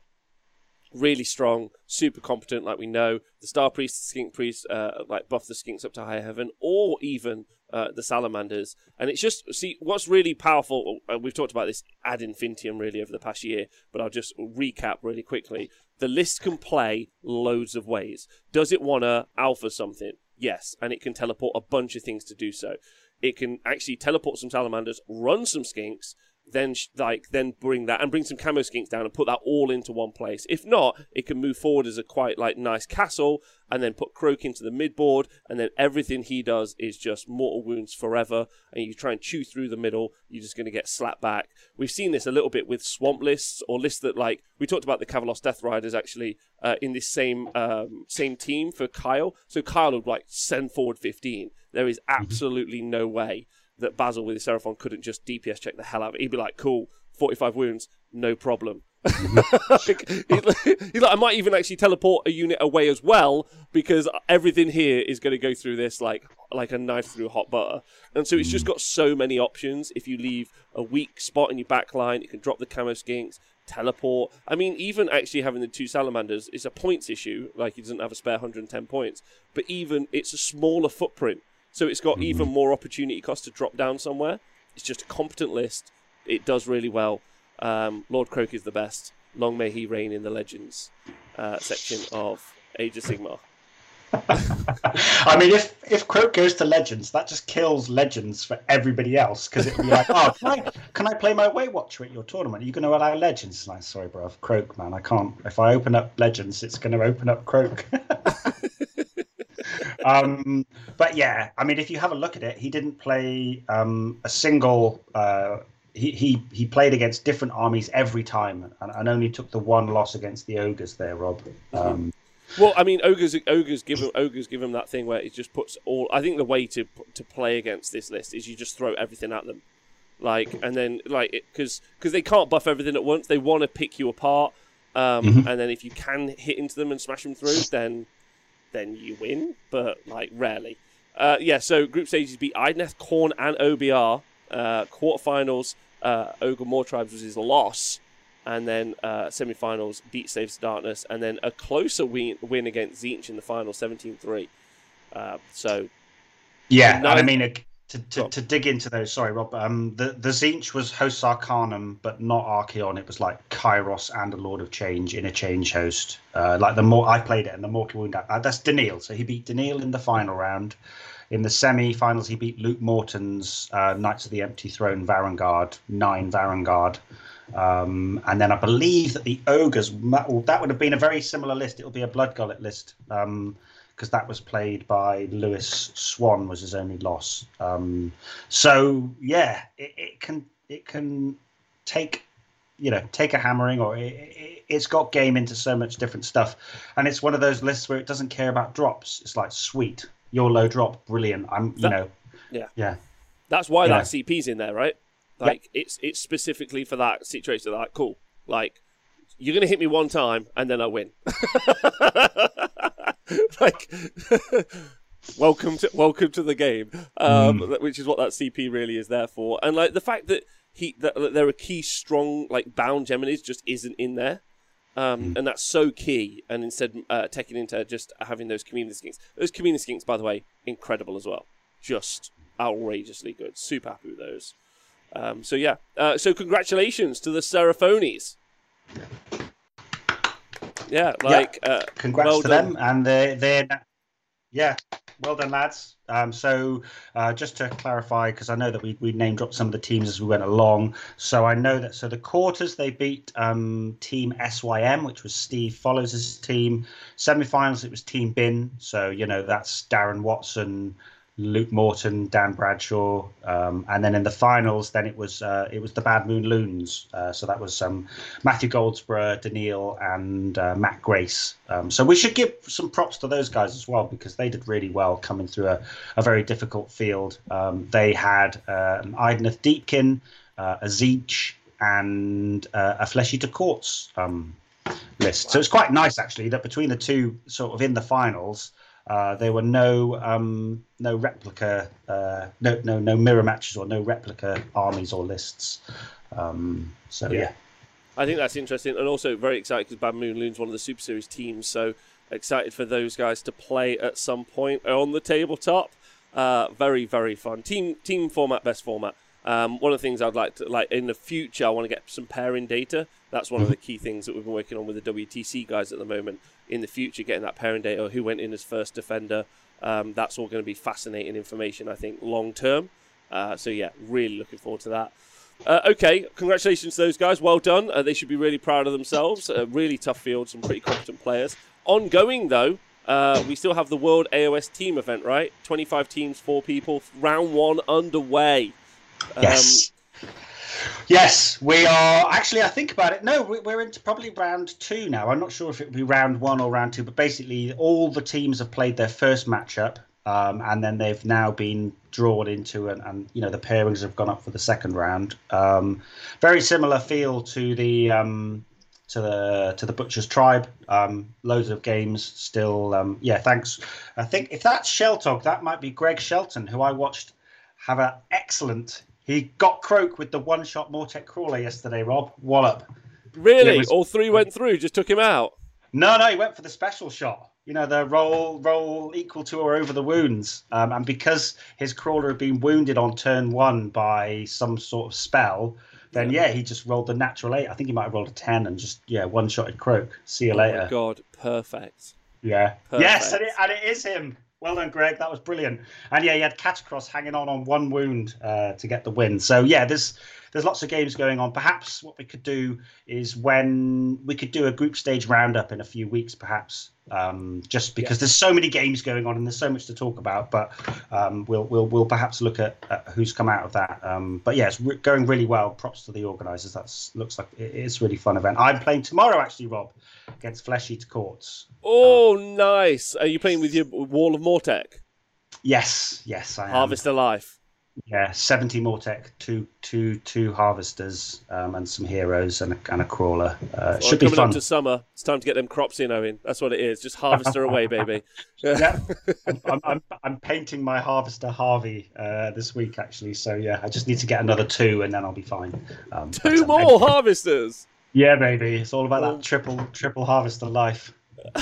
Really strong, super competent, like we know. The Star Priest, Skink Priest, uh, like buff the skinks up to higher heaven, or even uh, the salamanders. And it's just see what's really powerful. Uh, we've talked about this ad infinitum really over the past year, but I'll just recap really quickly. The list can play loads of ways. Does it want to alpha something? Yes, and it can teleport a bunch of things to do so. It can actually teleport some salamanders, run some skinks, then sh- like then bring that and bring some camo skinks down and put that all into one place. If not, it can move forward as a quite like nice castle and then put Kroak into the mid board, and then everything he does is just mortal wounds forever. And you try and chew through the middle, you're just going to get slapped back. We've seen this a little bit with swamp lists or lists that like we talked about the Kavalos Death Riders actually uh, in this same um, same team for Kyle. So Kyle would like send forward 15. There is absolutely no way that Basil with his Seraphon couldn't just DPS check the hell out of it. He'd be like, cool, 45 wounds, no problem. <laughs> like, he'd <laughs> like, I might even actually teleport a unit away as well because everything here is going to go through this like like a knife through hot butter. And so it's just mm. got so many options. If you leave a weak spot in your back line, you can drop the camo skinks, teleport. I mean, even actually having the two salamanders is a points issue. Like he doesn't have a spare 110 points, but even it's a smaller footprint. So it's got even more opportunity cost to drop down somewhere. It's just a competent list. It does really well. Um, Lord Kroak is the best. Long may he reign in the Legends uh, section of Age of Sigmar. <laughs> I mean, if if Kroak goes to Legends, that just kills Legends for everybody else because it'll be like, oh, can I, can I play my Weight Watcher at your tournament? Are you going to allow Legends? Like, sorry, bro, Kroak, man, I can't. If I open up Legends, it's going to open up Kroak. <laughs> um, but yeah, I mean, if you have a look at it, he didn't play um, a single. Uh, he, he he played against different armies every time, and, and only took the one loss against the ogres there, Rob. Um, Well, I mean, ogres ogres give him ogres give him that thing where it just puts all. I think the way to to play against this list is you just throw everything at them, like and then like because because they can't buff everything at once. They want to pick you apart, um, Mhm. and then if you can hit into them and smash them through, then then you win. But like rarely. Uh, yeah. So group stages beat Idoneth, Khorne, and OBR. Uh, quarterfinals, uh, Ogre Mawtribes was his loss and then uh, semi-finals beat Saves Darkness, and then a closer win, win against Tzeentch in the final, 17-3. Uh, so Yeah, No- I mean to, to, to dig into those. Sorry, Rob. Um, the the Tzeentch was host Arcanum, but not Archaon. It was like Kairos and a Lord of Change in a change host. Uh, like the more I played it, and the Mortal Wound. Uh, that's Daniil. So he beat Daniil in the final round. In the semi-finals, he beat Luke Morton's uh, Knights of the Empty Throne Varangard nine Varangard. Um, and then I believe that the ogres well, that would have been a very similar list. It'll be a blood gullet list. Um, because that was played by Lewis Swan was his only loss. Um, so yeah, it, it can it can take you know take a hammering or it, it, it's got game into so much different stuff, and it's one of those lists where it doesn't care about drops. It's like sweet, your low drop, brilliant. I'm you That- know Yeah. yeah that's why Yeah. that CP's in there, right? Like it's it's specifically for that situation. Like, cool. Like you're gonna hit me one time, and then I win. <laughs> <laughs> like. <laughs> welcome to welcome to the game, um, Mm. which is what that CP really is there for. And like the fact that he that, that there are key strong like bound Geminids just isn't in there, um, Mm. and that's so key. And instead, uh, taking into just having those community skinks. Those community skinks, by the way, incredible as well. Just outrageously good. Super happy with those. Um, so yeah, uh, so congratulations to the Seraphones. Yeah, like uh, congrats well to done. them and they they're yeah well done lads. Um, so uh, just to clarify because i know that we, we name dropped some of the teams as we went along. So i know that so the quarters they beat um, team sym which was steve follows' team. Semi-finals it was team bin. So you know that's darren watson Luke Morton, Dan Bradshaw, um, and then in the finals, then it was uh, it was the Bad Moon Loons. Uh, so that was um, Matthew Goldsborough, Daniil, and uh, Matt Grace. Um, so we should give some props to those guys as well because they did really well coming through a, a very difficult field. Um, they had uh, an Idoneth Deepkin, uh, and uh, a Fleshy to Courts um, list. So it's quite nice actually that between the two, sort of in the finals. Uh, there were no um, no replica, uh, no no no mirror matches or no replica armies or lists. Um, so Yeah. yeah. I think that's interesting, and also very excited because Bad Moon Loon's one of the Super Series teams. So excited for those guys to play at some point on the tabletop. Uh, very very fun team team format, best format. Um, one of the things I'd like to like in the future, I want to get some pairing data. That's one of the key things that we've been working on with the WTC guys at the moment. In the future, getting that pairing data, who went in as first defender. Um, that's all going to be fascinating information, I think, long term. Uh, so yeah, really looking forward to that. Uh, okay, congratulations to those guys. Well done. Uh, they should be really proud of themselves. A really tough field, some pretty competent players. Ongoing though, uh, we still have the World AOS Team event, right? Twenty-five teams, four people. Round one underway. Um, Yes. Yes, we are actually. I think about it. No, we- we're into probably round two now. I'm not sure if it will be round one or round two, but basically, all the teams have played their first matchup, um, and then they've now been drawn into, and, and you know the pairings have gone up for the second round. Um, very similar feel to the um, to the to the Butcher's Tribe. Um, loads of games still. Um, yeah, thanks. I think if that's Sheltog, that might be Greg Shelton, who I watched have an excellent. He got Kroak with the one-shot Mortek Crawler yesterday. Rob Wallop. really, was- all three went through. Just took him out. No, no, he went for the special shot. You know, the roll roll equal to or over the wounds, um, and because his crawler had been wounded on turn one by some sort of spell, then yeah, he just rolled the natural eight. I think he might have rolled a ten and just yeah one shotted Kroak. See you Oh later. my god, perfect. Yeah. Perfect. Yes, and it, and it is him. Well done, Greg. That was brilliant. And yeah, he had Katakros hanging on on one wound uh, to get the win. So yeah, there's there's lots of games going on. Perhaps what we could do is when we could do a group stage roundup in a few weeks, perhaps. Um, just because there's so many games going on and there's so much to talk about, but um, we'll we'll we'll perhaps look at, at who's come out of that. Um, but yeah, it's re- going really well. Props to the organisers. That looks like it, it's a really fun event. I'm playing tomorrow actually, Rob, against Flesh Eater Courts. Oh, nice. Are you playing with your Wall of Mortek? Yes, yes, I am. Harvester Life. Yeah, seventy Mortek, two, two, two harvesters, um, and some heroes and a, and a crawler. Uh, Well, should be coming fun. up to summer, it's time to get them crops in, Owen. That's what it is. Just harvester away, baby. <laughs> <laughs> yeah, I'm, I'm, I'm, I'm painting my harvester Harvey uh, this week actually. So yeah, I just need to get another two, and then I'll be fine. Um, Two uh, more harvesters. Yeah, baby, it's all about Oh. that triple triple harvester life. <laughs>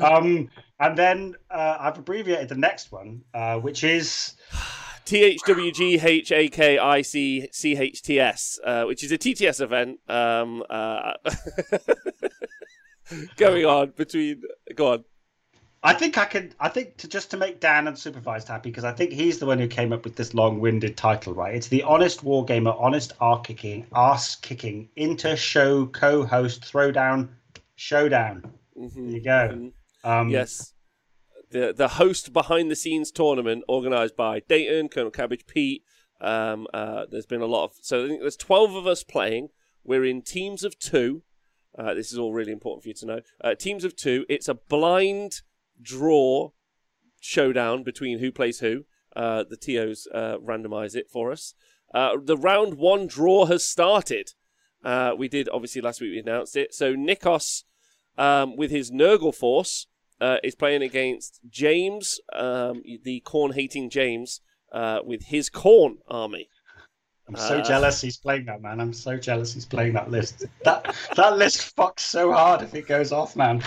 Yeah. um, and then uh, I've abbreviated the next one, uh, which is T H W G H A K I C C H T S, uh, which is a TTS event um, uh, <laughs> going on between. Go on. I think I can. I think to just to make Dan unsupervised happy because I think he's the one who came up with this long-winded title, right? It's the Honest Wargamer, Honest Arse Kicking, ass Kicking Inter Show Co-Host Throwdown Showdown. Mhm, There you go. mhm. Um, Yes. The the host behind the scenes tournament organised by Dayton, Colonel Cabbage, Pete. Um, uh, there's been a lot of so I think there's twelve of us playing. We're in teams of two. Uh, this is all really important for you to know. Uh, teams of two. It's a blind draw showdown between who plays who. Uh, the TOs uh, randomize it for us. Uh, the round one draw has started. Uh, we did obviously last week we announced it. So Nikos um, with his Nurgle force uh, is playing against James, um, the Khorne hating James, uh, with his Khorne army. I'm so Uh, jealous he's playing that, man. I'm so jealous he's playing that list. That that list fucks so hard if it goes off, man.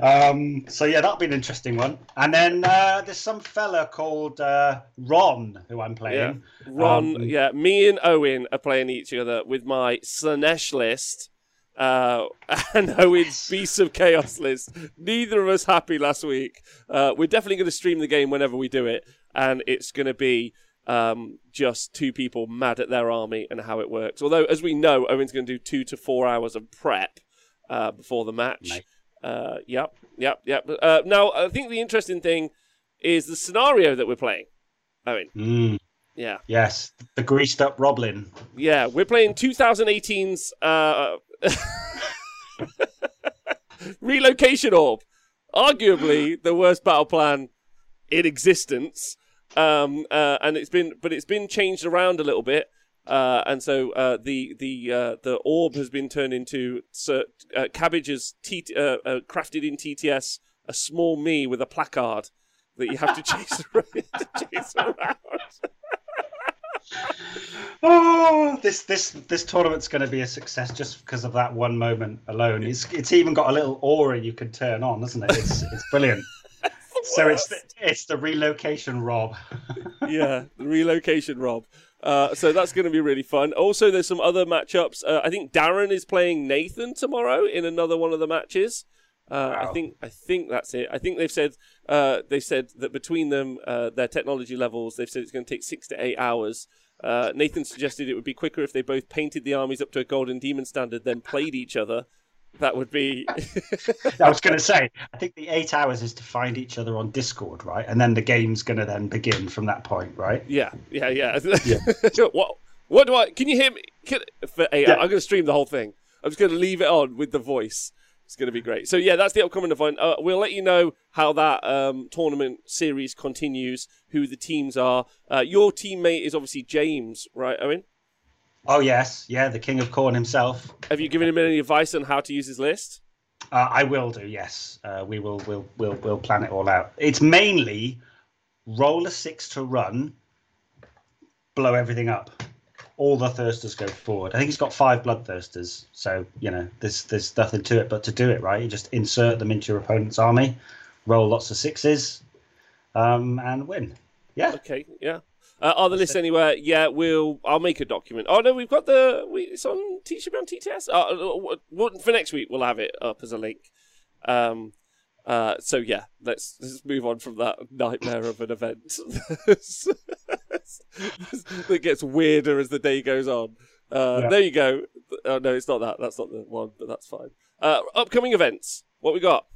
Um, so yeah, that'll be an interesting one. And then uh, there's some fella called uh, Ron who I'm playing. Ron, Um, yeah, me and Owen are playing each other with my Slaanesh list uh, <laughs> and Owen's Beasts of Chaos list. Neither of us happy last week. Uh, we're definitely going to stream the game whenever we do it, and it's going to be um, just two people mad at their army and how it works. Although, as we know, Owen's going to do two to four hours of prep uh, before the match. Nice. Uh, yep, yep, yep. Uh, now, I think the interesting thing is the scenario that we're playing. Owen, Mm, yeah. yes, the greased up Roblin. Yeah, we're playing 2018's uh, <laughs> relocation orb. Arguably the worst battle plan in existence. Um, uh, and it's been, but it's been changed around a little bit. Uh, and so uh, the the uh, the orb has been turned into uh, Cabbage's T- uh, uh, crafted in TTS a small me with a placard that you have to <laughs> chase around. to <laughs> chase around. <laughs> Oh, this this this tournament's going to be a success just because of that one moment alone. It's it's even got a little aura you can turn on, doesn't it? It's it's brilliant. <laughs> so it's the, it's the relocation Rob. <laughs> yeah, the relocation, Rob. Uh, so that's going to be really fun. Also, there's some other matchups. Uh, I think Darren is playing Nathan tomorrow in another one of the matches. Uh, I think I think that's it. I think they've said uh, they said that between them, uh, their technology levels, they've said it's going to take six to eight hours. Uh, Nathan suggested it would be quicker if they both painted the armies up to a golden demon standard, then played each other. That would be <laughs> I was going to say, I think the eight hours is to find each other on Discord, right? And then the game's going to then begin from that point, right? Yeah, yeah, <laughs> yeah. what? What do I? Can you hear me? Can, for eight, Yeah. I'm going to stream the whole thing. I'm just going to leave it on with the voice. It's going to be great. So yeah, that's the upcoming event. Uh, we'll let you know how that um, tournament series continues, who the teams are. Uh, your teammate is obviously James, right, Owen? Oh yes, yeah, the King of Khorne himself. Have you given him any advice on how to use his list? Uh, I will do. Yes, uh, we will. We'll we'll we'll plan it all out. It's mainly roll a six to run, blow everything up. All the thirsters go forward. I think he's got five bloodthirsters, so you know there's there's nothing to it but to do it right. You just insert them into your opponent's army, roll lots of sixes, um, and win. Yeah. Okay. Yeah. Uh, are the lists anywhere? Yeah, we'll. I'll make a document. Oh no, we've got the. We, it's on T should on TTS. Uh, uh for next week, we'll have it up as a link. Um, uh, so yeah, let's let's move on from that nightmare of an event <laughs> <laughs> that gets weirder as the day goes on. Uh, yeah. There you go. Oh no, it's not that. That's not the one, but that's fine. Uh, upcoming events. What we got?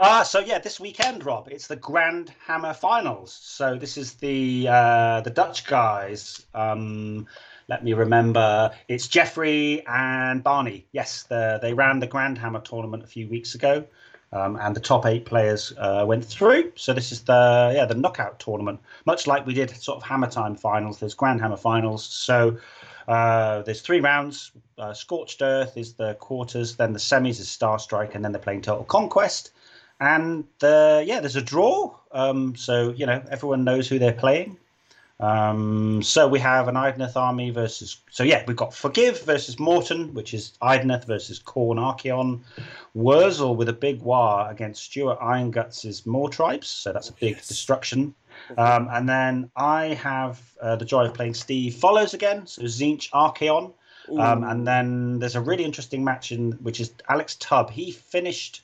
Uh, so yeah, this weekend, Rob, it's the Grand Hammer Finals. So this is the uh, the Dutch guys. Um, let me remember. It's Jeffrey and Barney. Yes, the, they ran the Grand Hammer tournament a few weeks ago, um, and the top eight players uh, went through. So this is the yeah the knockout tournament, much like we did sort of Hammer Time finals. There's Grand Hammer finals. So. Uh, there's three rounds. Uh, Scorched Earth is the quarters, then the semis is Star Strike, and then they're playing Total Conquest. And uh, yeah, there's a draw. Um, so, you know, everyone knows who they're playing. Um, so we have an Idoneth army versus. So yeah, we've got Forgive versus Morton, which is Idoneth versus Khorne Archaon. Wurzel with a big war against Stuart Ironguts' tribes. So that's a big yes. destruction. Um, and then I have uh, the joy of playing Steve Follows again. So Tzeentch Archaon. Um, and then there's a really interesting match in which is Alex Tubb. He finished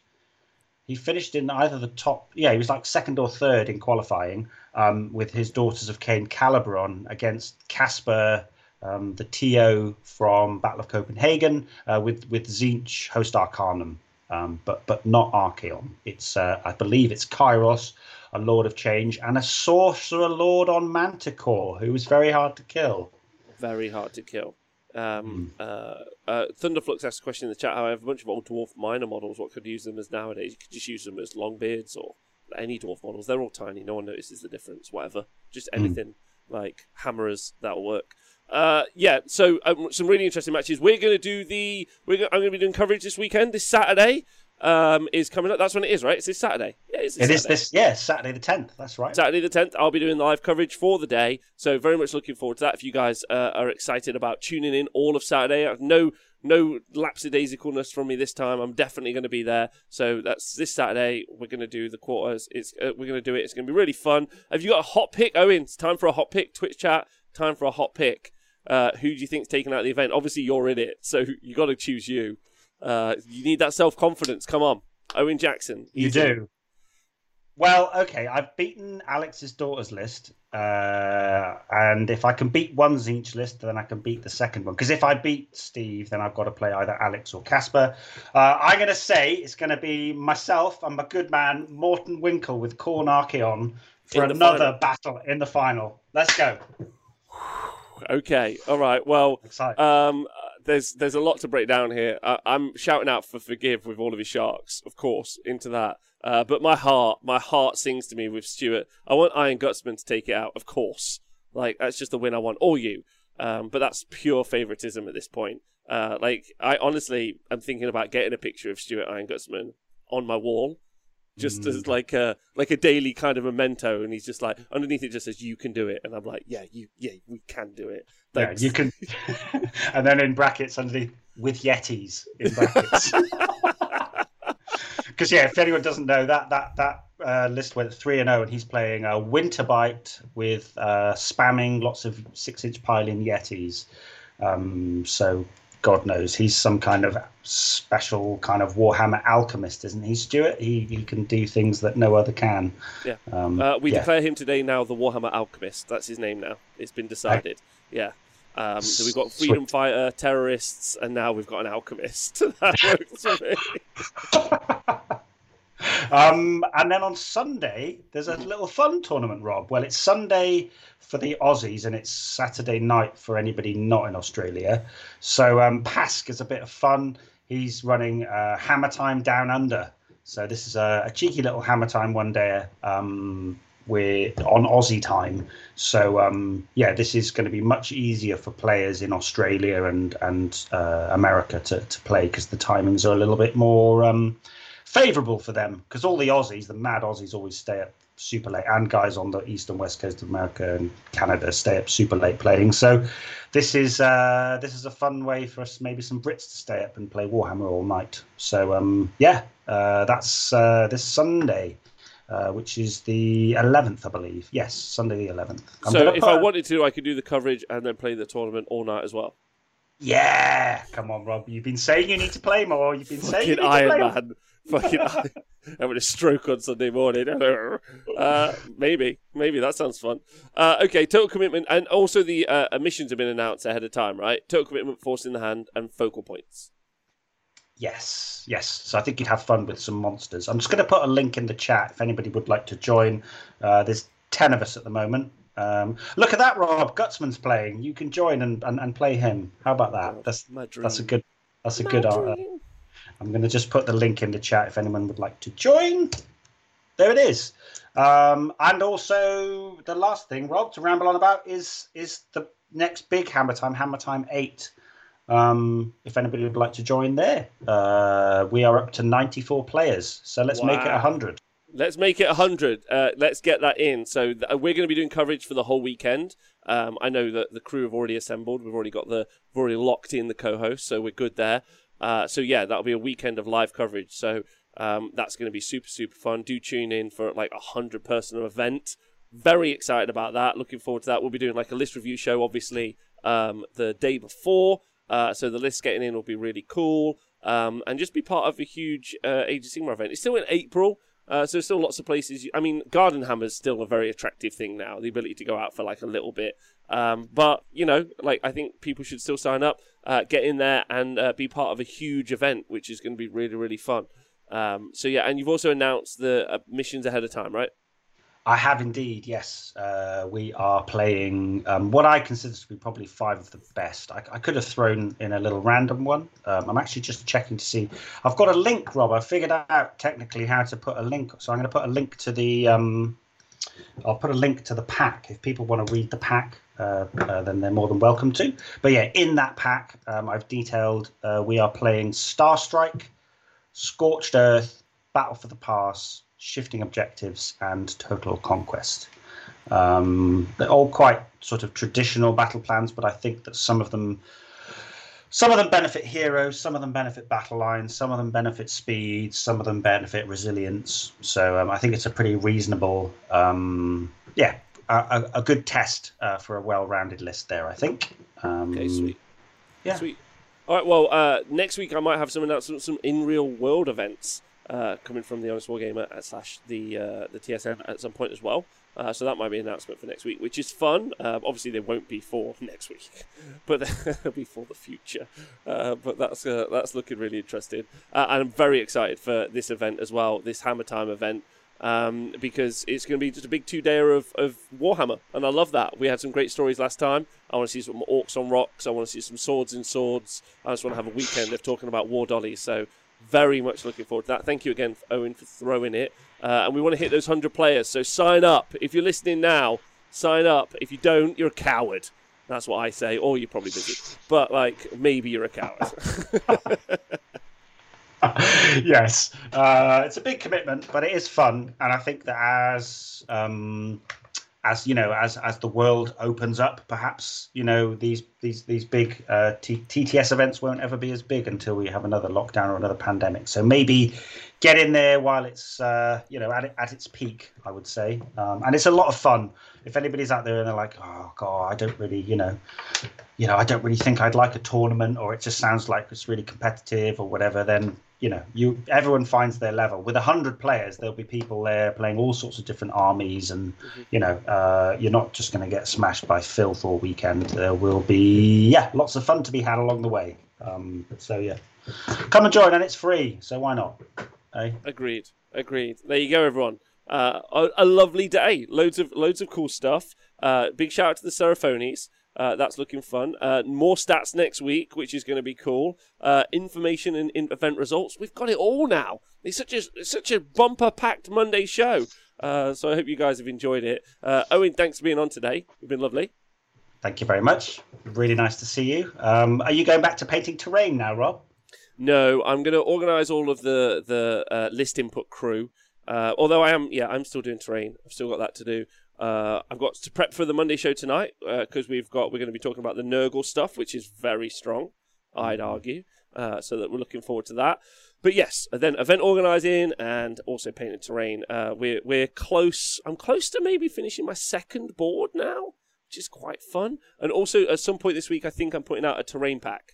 he finished in either the top, yeah, he was like second or third in qualifying um, with his Daughters of Khaine Khailebron against Casper, um, the TO from Battle of Copenhagen, uh, with with Tzeentch Host Arcanum, um, but but not Archaon. It's uh, I believe it's Kairos, a Lord of Change, and a Sorcerer Lord on Manticore, who was very hard to kill. Very hard to kill. Um, mm. uh, uh, Thunderflux asked a question in the chat. How I have a bunch of old dwarf miner models. What could use them as nowadays? You could just use them as long beards or any dwarf models. They're all tiny. No one notices the difference. Whatever. Just hmm. anything mm. like hammerers that'll work. Uh, yeah. So um, some really interesting matches. We're going to do the. We're. I'm going to be doing coverage this weekend, this Saturday um, is coming up. That's when it is, right? It's this Saturday. Yeah, it's this it is this. Yeah, Saturday the tenth. That's right. Saturday the tenth. I'll be doing live coverage for the day, so very much looking forward to that. If you guys uh, are excited about tuning in all of Saturday, no no lapsidaisicalness from me this time. I'm definitely going to be there. So that's this Saturday. We're going to do the quarters. It's uh, we're going to do it. It's going to be really fun. Have you got a hot pick, Owen? It's time for a hot pick. Twitch chat. Time for a hot pick. Uh, who do you think's taking out the event? Obviously, you're in it, so <laughs> you got to choose you. Uh, you need that self confidence. Come on. Owen Jackson. You do. Well, okay, I've beaten Alex's daughter's list, uh, and if I can beat one each list, then I can beat the second one. Because if I beat Steve, then I've got to play either Alex or Casper. Uh, I'm going to say it's going to be myself and my good man Morton Winkle with Khorne Archaon for another final. battle in the final. Let's go. <sighs> okay, all right. Well, um, there's there's a lot to break down here. I, am shouting out for forgive with all of his sharks, of course, into that. Uh, but my heart, my heart sings to me with Stuart. I want Iron Gutsman to take it out, of course. Like that's just the win I want, or you. Um, but that's pure favoritism at this point. Uh, like I honestly, I'm thinking about getting a picture of Stuart Iron Gutsman on my wall just mm. as like a like a daily kind of memento and he's just like underneath it just says you can do it and i'm like yeah you yeah we can do it Thanks. yeah you can <laughs> and then in brackets underneath with yetis in brackets <laughs> because yeah if anyone doesn't know that that that uh, list went 3 and 0 and he's playing a winterbite with uh, spamming lots of six inch piling yetis um, so God knows he's some kind of special kind of Warhammer alchemist, isn't he, Stuart? He he can do things that no other can. Yeah. Um, uh, we yeah. declare him today now the Warhammer alchemist. That's his name now. It's been decided. Yeah. Um, so we've got freedom Sweet. fighter, terrorists, and now we've got an alchemist. <laughs> that works for me. <laughs> Um, and then on Sunday, there's a little fun tournament, Rob. Well, it's Sunday for the Aussies and it's Saturday night for anybody not in Australia. So um, Pask is a bit of fun. He's running uh, Hammer Time Down Under. So this is a, a cheeky little Hammer Time one day um, with on Aussie time. So um, yeah, this is going to be much easier for players in Australia and and uh, America to, to play because the timings are a little bit more um, favourable for them because all the Aussies, the mad Aussies, always stay up super late, and guys on the east and west coast of America and Canada stay up super late playing. So this is uh, this is a fun way for us, maybe some Brits, to stay up and play Warhammer all night. So um, yeah, uh, that's uh, this Sunday. Uh, which is the 11th, I believe. Yes, Sunday the 11th. I'm so if I wanted to, I could do the coverage and then play the tournament all night as well. Yeah, come on, Rob. You've been saying you need to play more. You've been saying you need Iron to play Man. Fucking <laughs> having a stroke on Sunday morning. <laughs> Uh, maybe, maybe that sounds fun. Uh, okay, total commitment, and also the uh, emissions have been announced ahead of time, right? Total commitment, force in the hand, and focal points. Yes, yes. So I think you'd have fun with some monsters. I'm just going to put a link in the chat if anybody would like to join. Uh, there's ten of us at the moment. Um, look at that, Rob. Gutsman's playing. You can join and, and, and play him. How about that? That's that's a good that's a My good. Uh, I'm going to just put the link in the chat if anyone would like to join. There it is. Um, and also the last thing, Rob, to ramble on about is is the next big Hammer Time, Hammer Time Eight. Um, if anybody would like to join there, uh, we are up to 94 players, so let's wow. make it 100. Let's make it 100. Uh, let's get that in. So th- we're going to be doing coverage for the whole weekend. Um, I know that the crew have already assembled. We've already got the, we've already locked in the co-host, so we're good there. Uh, so yeah, that'll be a weekend of live coverage. So um, that's going to be super super fun. Do tune in for like a hundred person event. Very excited about that. Looking forward to that. We'll be doing like a list review show, obviously, um, the day before. Uh, so the list getting in will be really cool. Um, and just be part of a huge uh, Age of Sigmar event. It's still in April. Uh, so still lots of places. I mean, Garden Hammer is still a very attractive thing now. The ability to go out for like a little bit. Um, but you know, like I think people should still sign up, uh, get in there, and uh, be part of a huge event, which is going to be really really fun. Um, so yeah, and you've also announced the uh, missions ahead of time, right? I have indeed, yes. Uh, we are playing um, what I consider to be probably five of the best. I, I could have thrown in a little random one. Um, I'm actually just checking to see. I've got a link, Rob. I figured out technically how to put a link. So I'm going to put a link to the. Um, I'll put a link to the pack. If people want to read the pack, uh, uh, then they're more than welcome to. But yeah, in that pack, um, I've detailed uh, we are playing Star Strike, Scorched Earth, Battle for the Pass, shifting objectives, and total conquest. Um, they're all quite sort of traditional battle plans, but I think that some of them, some of them benefit heroes, some of them benefit battle lines, some of them benefit speed, some of them benefit resilience. So um, I think it's a pretty reasonable, um, yeah, a, a, good test uh, for a well-rounded list there. I think. Um, okay, sweet. Yeah, sweet. All right. Well, uh, next week I might have some announcements, some in real world events uh, coming from the Honest Wargamer at slash the uh, the TSN at some point as well. Uh, so that might be an announcement for next week, which is fun. Uh, obviously, they won't be for <laughs> next week, <laughs> but they'll be for the future. Uh, but that's uh, that's looking really interesting, and I'm very excited for this event as well. This Hammer Time event. Um, because it's going to be just a big two-dayer of, of Warhammer, and I love that. We had some great stories last time. I want to see some orcs on rocks. I want to see some swords in swords. I just want to have a weekend of talking about war dollies. So very much looking forward to that. Thank you again, Owen, for throwing it. Uh, and we want to hit those 100 players. So sign up. If you're listening now, sign up. If you don't, you're a coward. That's what I say. Or you're probably busy. But, like, maybe you're a coward. <laughs> <laughs> yes. Uh, it's a big commitment, but it is fun. And I think that as. Um, as you know, as as the world opens up, perhaps you know these these these big uh, T- TTS events won't ever be as big until we have another lockdown or another pandemic. So maybe get in there while it's uh, you know at at its peak, I would say, um, and it's a lot of fun. If anybody's out there and they're like, oh god, I don't really, you know, you know, I don't really think I'd like a tournament, or it just sounds like it's really competitive or whatever, then you know, you everyone finds their level. With a hundred players, there'll be people there playing all sorts of different armies, and mm-hmm. you know, uh, you're not just going to get smashed by filth all weekend. There will be yeah, lots of fun to be had along the way. Um, so yeah, come and join, and it's free. So why not? Eh? Agreed. Agreed. There you go, everyone. Uh, a, a, lovely day. Loads of loads of cool stuff. Uh, big shout out to the Seraphonies. Uh, that's looking fun. Uh, more stats next week, which is going to be cool. Uh, information and, and, event results. We've got it all now. It's such a it's such a bumper packed Monday show. Uh, so I hope you guys have enjoyed it. Uh, Owen, thanks for being on today. You've been lovely. Thank you very much. Really nice to see you. Um, are you going back to painting terrain now, Rob? No, I'm going to organise all of the the uh, list input crew Uh, although I am, yeah, I'm still doing terrain. I've still got that to do. Uh, I've got to prep for the Monday show tonight because we've got we're going to be talking about the Nurgle stuff, which is very strong. I'd argue. Uh, so that we're looking forward to that. But yes, then event organising and also painted terrain. Uh, we're we're close. I'm close to maybe finishing my second board now, which is quite fun. And also at some point this week, I think I'm putting out a terrain pack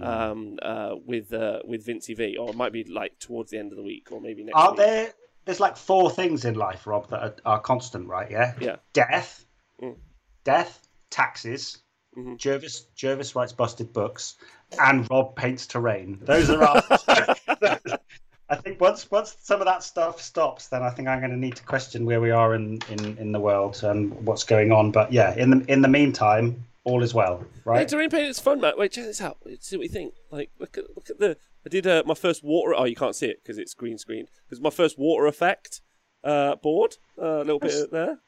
um, uh, with uh, with Vinci V, or it might be like towards the end of the week, or maybe next. Are week. there? There's like four things in life, Rob, that are, are constant, right? Yeah. Yeah. Death, Mm. death, taxes. Mhm. Jervis Jervis writes busted books, and Rob paints terrain. Those are our. <laughs> <laughs> I think once once some of that stuff stops, then I think I'm going to need to question where we are in, in, in the world and what's going on. But yeah, in the in the meantime, all is well, Hey, right? terrain painting is fun, man. Wait, check this out. Wait, see what you think. Like, look at look at the. I did uh, my first water. Oh, you can't see it because it's green screen. Because my first water effect uh, board. uh, A little That's- bit there.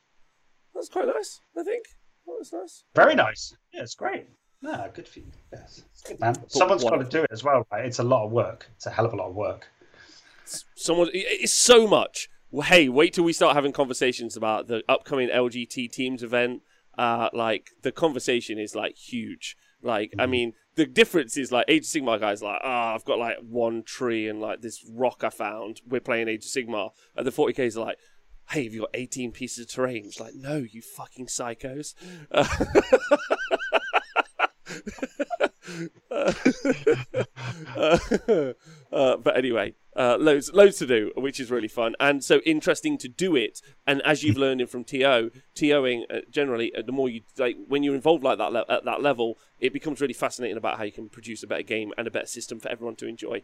That's quite nice. I think. Oh, that's nice. Very nice. Yeah, it's great. No, good for you. Yes, it's good, man. Someone's what- got to do it as well, right? It's a lot of work. It's a hell of a lot of work. Someone. It's so much. Well, Hey, wait till we start having conversations about the upcoming LGT Teams event. Uh, like the conversation is like huge. Like, I mean, the difference is like Age of Sigmar guys like, ah, I've got like one tree and like this rock I found. We're playing Age of Sigmar, and the 40k's are like, hey, have you got 18 pieces of terrain? It's like, no, you fucking psychos. Uh, <laughs> <laughs> uh, <laughs> uh, but anyway, uh, loads, loads to do, which is really fun and so interesting to do it. And as you've learned from TO, TOing uh, generally, uh, the more you like, when you're involved like that le- at that level, it becomes really fascinating about how you can produce a better game and a better system for everyone to enjoy.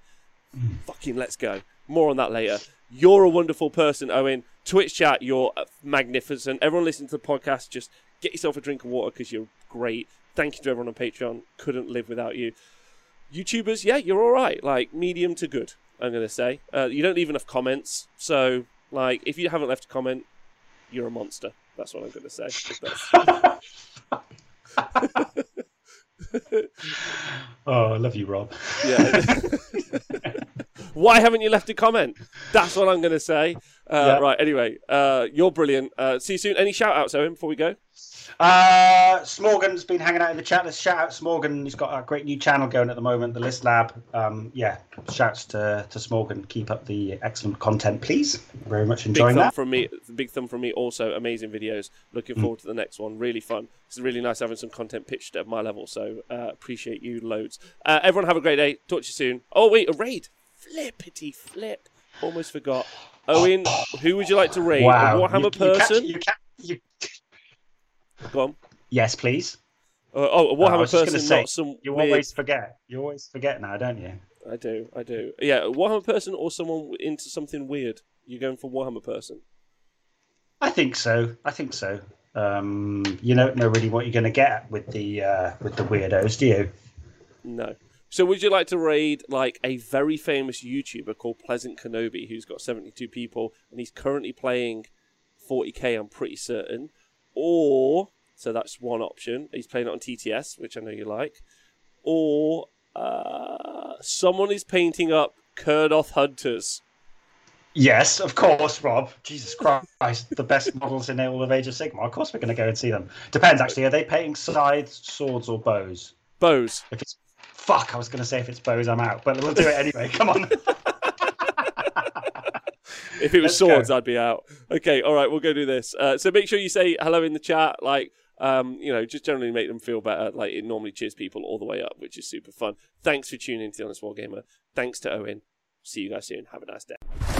Fucking let's go. More on that later. You're a wonderful person, Owen. Twitch chat, you're magnificent. Everyone listening to the podcast, just get yourself a drink of water because you're great. Thank you to everyone on Patreon. Couldn't live without you. YouTubers, yeah, you're all right. Like medium to good, I'm gonna say. Uh, you don't leave enough comments, so like if you haven't left a comment, you're a monster. That's what I'm gonna say. <laughs> Oh, I love you, Rob. yeah. <laughs> <laughs> Why haven't you left a comment? That's what I'm gonna say. Uh, Yeah. Right. Anyway, uh, you're brilliant. Uh, see you soon. Any shout outs, Owen, before we go? Uh, Smorgan's been hanging out in the chat. Let's shout out Smorgan. He's got a great new channel going at the moment, the List Lab. Um, yeah, shouts to to Smorgan. Keep up the excellent content, please. Very much enjoying Big enjoying thumb that. from me. Big thumb from me. Also, amazing videos. Looking forward to the next one. Really fun. It's really nice having some content pitched at my level. So uh, appreciate you loads. Uh, everyone have a great day. Talk to you soon. Oh wait, a raid. Flippity flip. Almost forgot. Owen, who would you like to raid? Wow, A Warhammer You- you catch- person. you ca- you- Go on. Yes, please. Uh, oh, a Warhammer gonna person, say, not some You weird always forget. You always forget now, don't you? I do, I do. Yeah, a Warhammer person or someone into something weird. You're going for Warhammer person. I think so. I think so. Um, you don't know really what you're going to get with the uh, with the weirdos, do you? No. So would you like to raid like a very famous YouTuber called Pleasant Kenobi, who's got 72 people and he's currently playing 40k? I'm pretty certain. Or so that's one option. He's playing it on TTS, which I know you like. Or uh, someone is painting up Kurnoth Hunters. Yes, of course, Rob. Jesus Christ, the best models in all of Age of Sigmar. Of course, we're going to go and see them. Depends, actually. Are they painting scythes, swords, or bows? Bows. If it's fuck, I was going to say if it's bows, I'm out. But we'll do it anyway. Come on. <laughs> If it was Let's go. swords, I'd be out. Okay, all right, we'll go do this. Uh, so make sure you say hello in the chat. Like, um, you know, just generally make them feel better. Like it normally cheers people all the way up, which is super fun. Thanks for tuning in to the Honest Wargamer. Thanks to Owen. See you guys soon. Have a nice day.